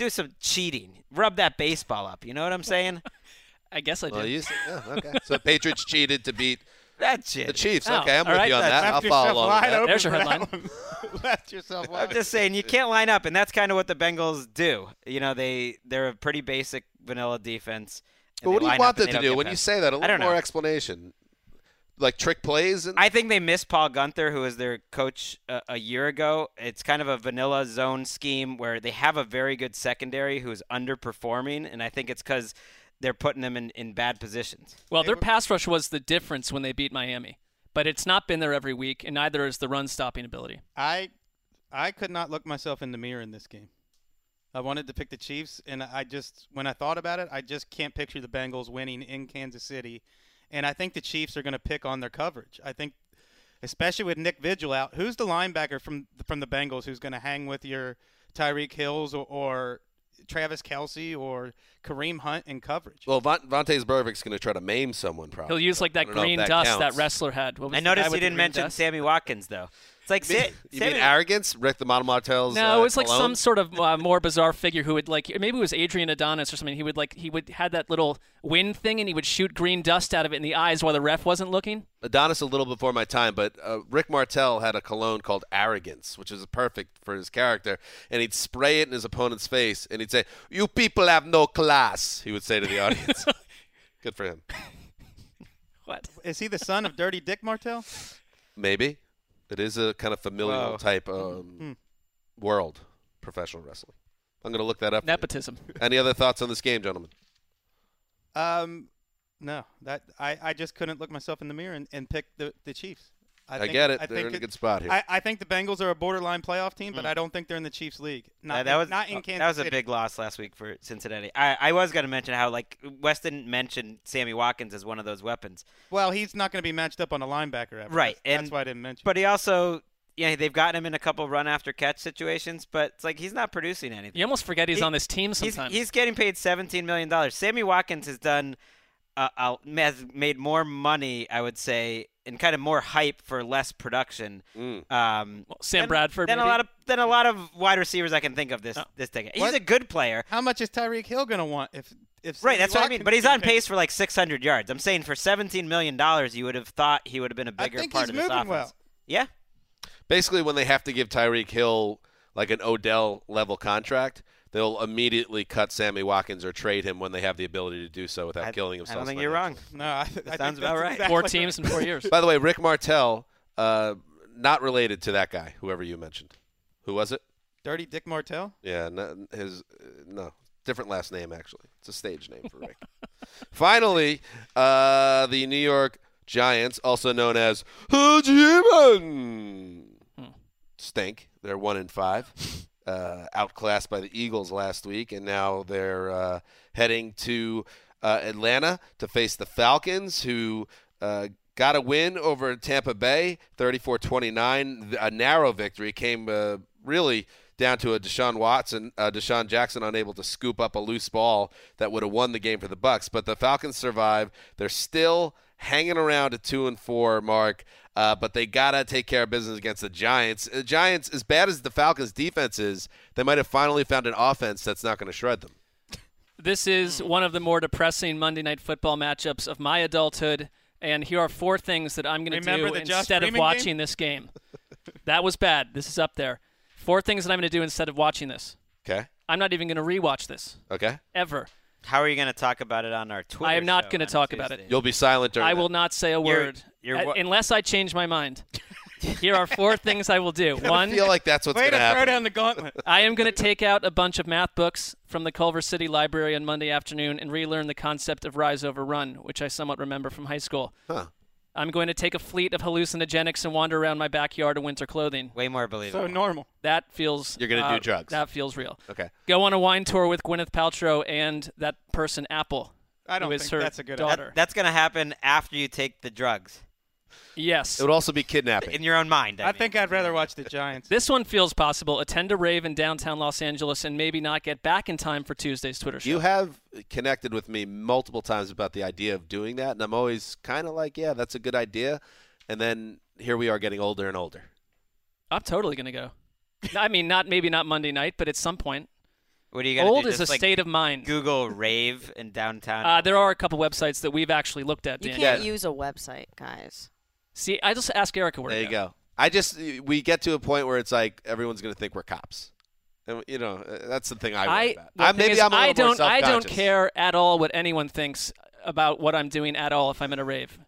F: Do some cheating. Rub that baseball up, you know what I'm saying?
C: I guess I do.
B: Well, you said, yeah, okay. So Patriots cheated to beat
F: That's it.
B: the Chiefs.
C: Oh,
B: Okay, I'm with
C: right,
B: you on that. I'll follow along with
E: wide
B: that.
C: There's your headline.
E: Left yourself wide.
F: I'm just saying you can't line up, and that's kind of what the Bengals do. You know, they they're a pretty basic vanilla defense.
B: But what do you want them to
F: don't
B: do when you say that? A
F: I
B: little more
F: know.
B: explanation. Like trick plays and
F: I think they missed Paul Guenther, who was their coach a, a year ago. It's kind of a vanilla zone scheme where they have a very good secondary who's underperforming, and I think it's because they're putting them in, in bad positions.
C: Well, their pass rush was the difference when they beat Miami. but it's not been there every week, and neither is the run stopping ability.
E: I I could not look myself in the mirror in this game. I wanted to pick the Chiefs, and I just when I thought about it, I just can't picture the Bengals winning in Kansas City, and I think the Chiefs are going to pick on their coverage. I think, especially with Nick Vigil out, who's the linebacker from from the Bengals who's going to hang with your Tyreek Hills or, or Travis Kelce or Kareem Hunt in coverage?
B: Well, Von- Vontaze Burfict's going to try to maim someone, probably.
C: He'll use like that
B: don't know if
C: green
B: that
C: dust that wrestler had. What was
F: I noticed
C: with
F: you didn't mention
C: dust?
F: Sammy Watkins though. It's like Sa-
B: You
F: Sammy,
B: mean arrogance? Rick the Model Martel's
C: No,
B: uh,
C: it was like
B: cologne?
C: some sort of uh, more bizarre figure who would like maybe it was Adrian Adonis or something. He would like he would had that little wind thing and he would shoot green dust out of it in the eyes while the ref wasn't looking.
B: Adonis a little before my time, but uh, Rick Martel had a cologne called Arrogance, which is perfect for his character. And he'd spray it in his opponent's face, and he'd say, "You people have no class." He would say to the audience. Good for him.
C: What?
E: Is he the son of Dirty Dick Martel?
B: Maybe it is a kind of familial
F: Whoa.
B: type um, world, professional wrestling. I'm going to look that up.
C: Nepotism.
B: Any other thoughts on this game, gentlemen?
E: Um, no, that I, I just couldn't look myself in the mirror and, and pick the, the Chiefs.
B: I
E: think-
B: get it.
E: I
B: They're
E: think
B: in a good spot here.
E: I, I think the Bengals are a borderline playoff team, but I don't think they're in the Chiefs league. Not
F: Uh, that was
E: not in Kansas
F: that was a
E: City.
F: big loss last week for Cincinnati. I, I was going to mention how like Weston mentioned Sammy Watkins as one of those weapons,
E: Well, he's not going to be matched up on a linebacker. Ever.
F: Right,
E: That's,
F: and-
E: that's why I didn't mention.
F: but he also yeah they've gotten him in a couple run after catch situations, but it's like he's not producing anything.
C: You almost forget he's
F: He-
C: on this team
F: He's,
C: sometimes.
F: he's getting paid seventeen million dollars. Sammy Watkins has done, uh, uh, has made more money, I would say, and kind of more hype for less production.
B: Mm.
F: Um,
C: Well, Sam
F: than-
C: Bradford,
F: than a lot of than a lot of wide receivers I can think of this
C: Oh.
F: this decade. He's
E: What?
F: a good player.
E: How much is Tyreek Hill going to want if if
F: Right,
E: Sammy
F: that's what I mean. But he's on
E: pick-
F: pace for like 600 yards. I'm saying for 17 million dollars, you would have thought he would have been a bigger part
E: he's
F: of this
E: moving
F: offense.
E: well.
F: Yeah,
B: Basically, when they have to give Tyreek Hill like an Odell level contract, they'll immediately cut Sammy Watkins or trade him when they have the ability to do so without
F: I,
B: killing
F: himself.
B: I
F: don't think you're wrong.
E: No, I, I think
F: sounds
E: that's
F: about right.
E: exactly
C: Four
E: right.
C: teams in four years.
B: By the way, Rick Martel, uh, not related to that guy, whoever you mentioned. Who was it?
E: Dirty Dick Martell.
B: Yeah, no, his uh, no different last name actually. It's a stage name for Rick. Finally, uh, the New York Giants, also known as Hajiman, stink. They're one in five, uh, outclassed by the Eagles last week, and now they're uh, heading to uh, Atlanta to face the Falcons, who. Uh, Got a win over Tampa Bay, 34-29. A narrow victory came uh, really down to a Deshaun Watson, uh, DeSean Jackson unable to scoop up a loose ball that would have won the game for the Bucs. But the Falcons survive. They're still hanging around at two and four mark, uh, but they gotta take care of business against the Giants. The Giants, as bad as the Falcons' defense is, they might have finally found an offense that's not going to shred them.
C: This is one of the more depressing Monday Night Football matchups of my adulthood. And here are four things that I'm going to
E: Remember
C: do instead of watching
E: game?
C: this game. that was bad. This is up there. Four things that I'm going to do instead of watching this.
B: Okay.
C: I'm not even going to rewatch this
B: Okay.
C: ever.
F: How are you going to talk about it on our Twitter?
C: I am not going to
F: on
C: talk about it.
B: You'll be silent during.
C: I will not say a
F: You're-
C: word
F: you're
C: uh, unless I change my mind. Here are four things I will do. One, I
B: feel like that's what's
E: Way
B: going
E: to
B: to
E: throw down the gauntlet.
C: I am going to take out a bunch of math books from the Culver City Library on Monday afternoon and relearn the concept of rise over run, which I somewhat remember from high school.
B: Huh.
C: I'm going to take a fleet of hallucinogenics and wander around my backyard in winter clothing.
F: Way more believable.
E: so normal.
C: That feels.
B: You're gonna
C: uh,
B: do drugs.
C: That feels real.
B: Okay.
C: Go on a wine tour with Gwyneth Paltrow and that person Apple.
E: I don't
C: who is
E: think
C: her
E: that's a good
C: daughter.
F: That- that's going to happen after you take the drugs
C: Yes.
B: It would also be kidnapping.
F: in your own mind. I,
E: I
F: mean.
E: think I'd rather watch the Giants.
C: This one feels possible. Attend a rave in downtown Los Angeles and maybe not get back in time for Tuesday's Twitter show.
B: You have connected with me multiple times about the idea of doing that, and I'm always kind of like, yeah, that's a good idea. And then here we are getting older and older.
C: I'm totally going to go. I mean, not maybe not Monday night, but at some point.
F: What are you going to
C: Old
F: do?
C: is a
F: like,
C: state of mind.
F: Google rave in downtown.
C: Uh, there are a couple websites that we've actually looked at.
G: You can't
B: Yeah.
G: use a website, guys.
C: See, I just ask Erica where
B: There
C: to
B: you go. I just we get to a point where it's like everyone's going to think we're cops. And, you know, uh, that's the thing I worry
C: I,
B: about. I- maybe
C: is,
B: I'm a
C: I don't I don't care at all what anyone thinks about what I'm doing at all if I'm in a rave.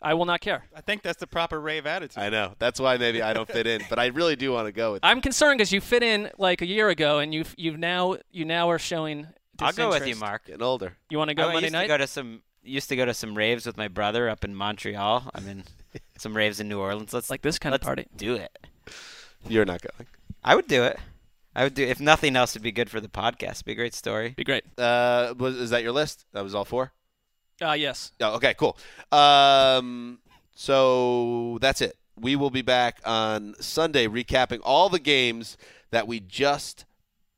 C: I will not care.
E: I think that's the proper rave attitude.
B: I know. That's why maybe I don't fit in, but I really do want to go with.
C: I'm concerned because you fit in like a year ago, and you've you've now you now are showing.
F: I'll go with you. Mark.
B: Getting older.
C: You want to go
F: I
C: Monday
F: used
C: night?
F: to go to some used to go to some raves with my brother up in Montreal. I mean, Some raves in New Orleans. Let's
C: like this kind
F: let's
C: of party.
F: Do it.
B: You're not going.
F: I would do it. I would do if nothing else. It'd be good for the podcast. Be a great story.
C: Be great.
B: Uh, was is that your list? That was all four.
C: Uh, yes.
B: Oh, okay, cool. Um, so that's it. We will be back on Sunday recapping all the games that we just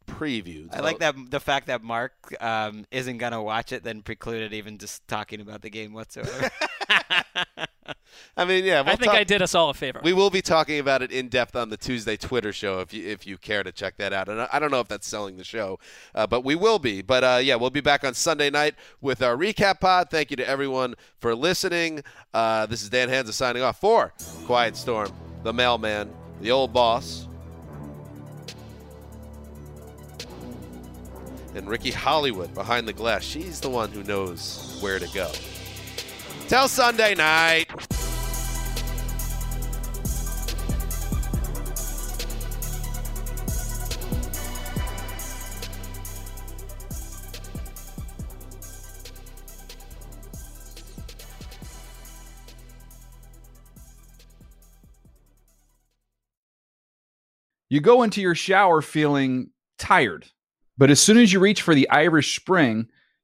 B: previewed.
F: I like that the fact that Mark um, isn't gonna watch it, then precluded even just talking about the game whatsoever.
B: I mean, yeah, we'll
C: I think
B: talk-
C: I did us all a favor.
B: We will be talking about it in depth on the Tuesday Twitter show if you if you care to check that out. And I don't know if that's selling the show, uh, but we will be. But uh, yeah, we'll be back on Sunday night with our recap pod. Thank you to everyone for listening. Uh, this is Dan Hanzus signing off for Quiet Storm, the mailman, the old boss, and Ricky Hollywood behind the glass. She's the one who knows where to go. Till Sunday night.
I: You go into your shower feeling tired, but as soon as you reach for the Irish Spring,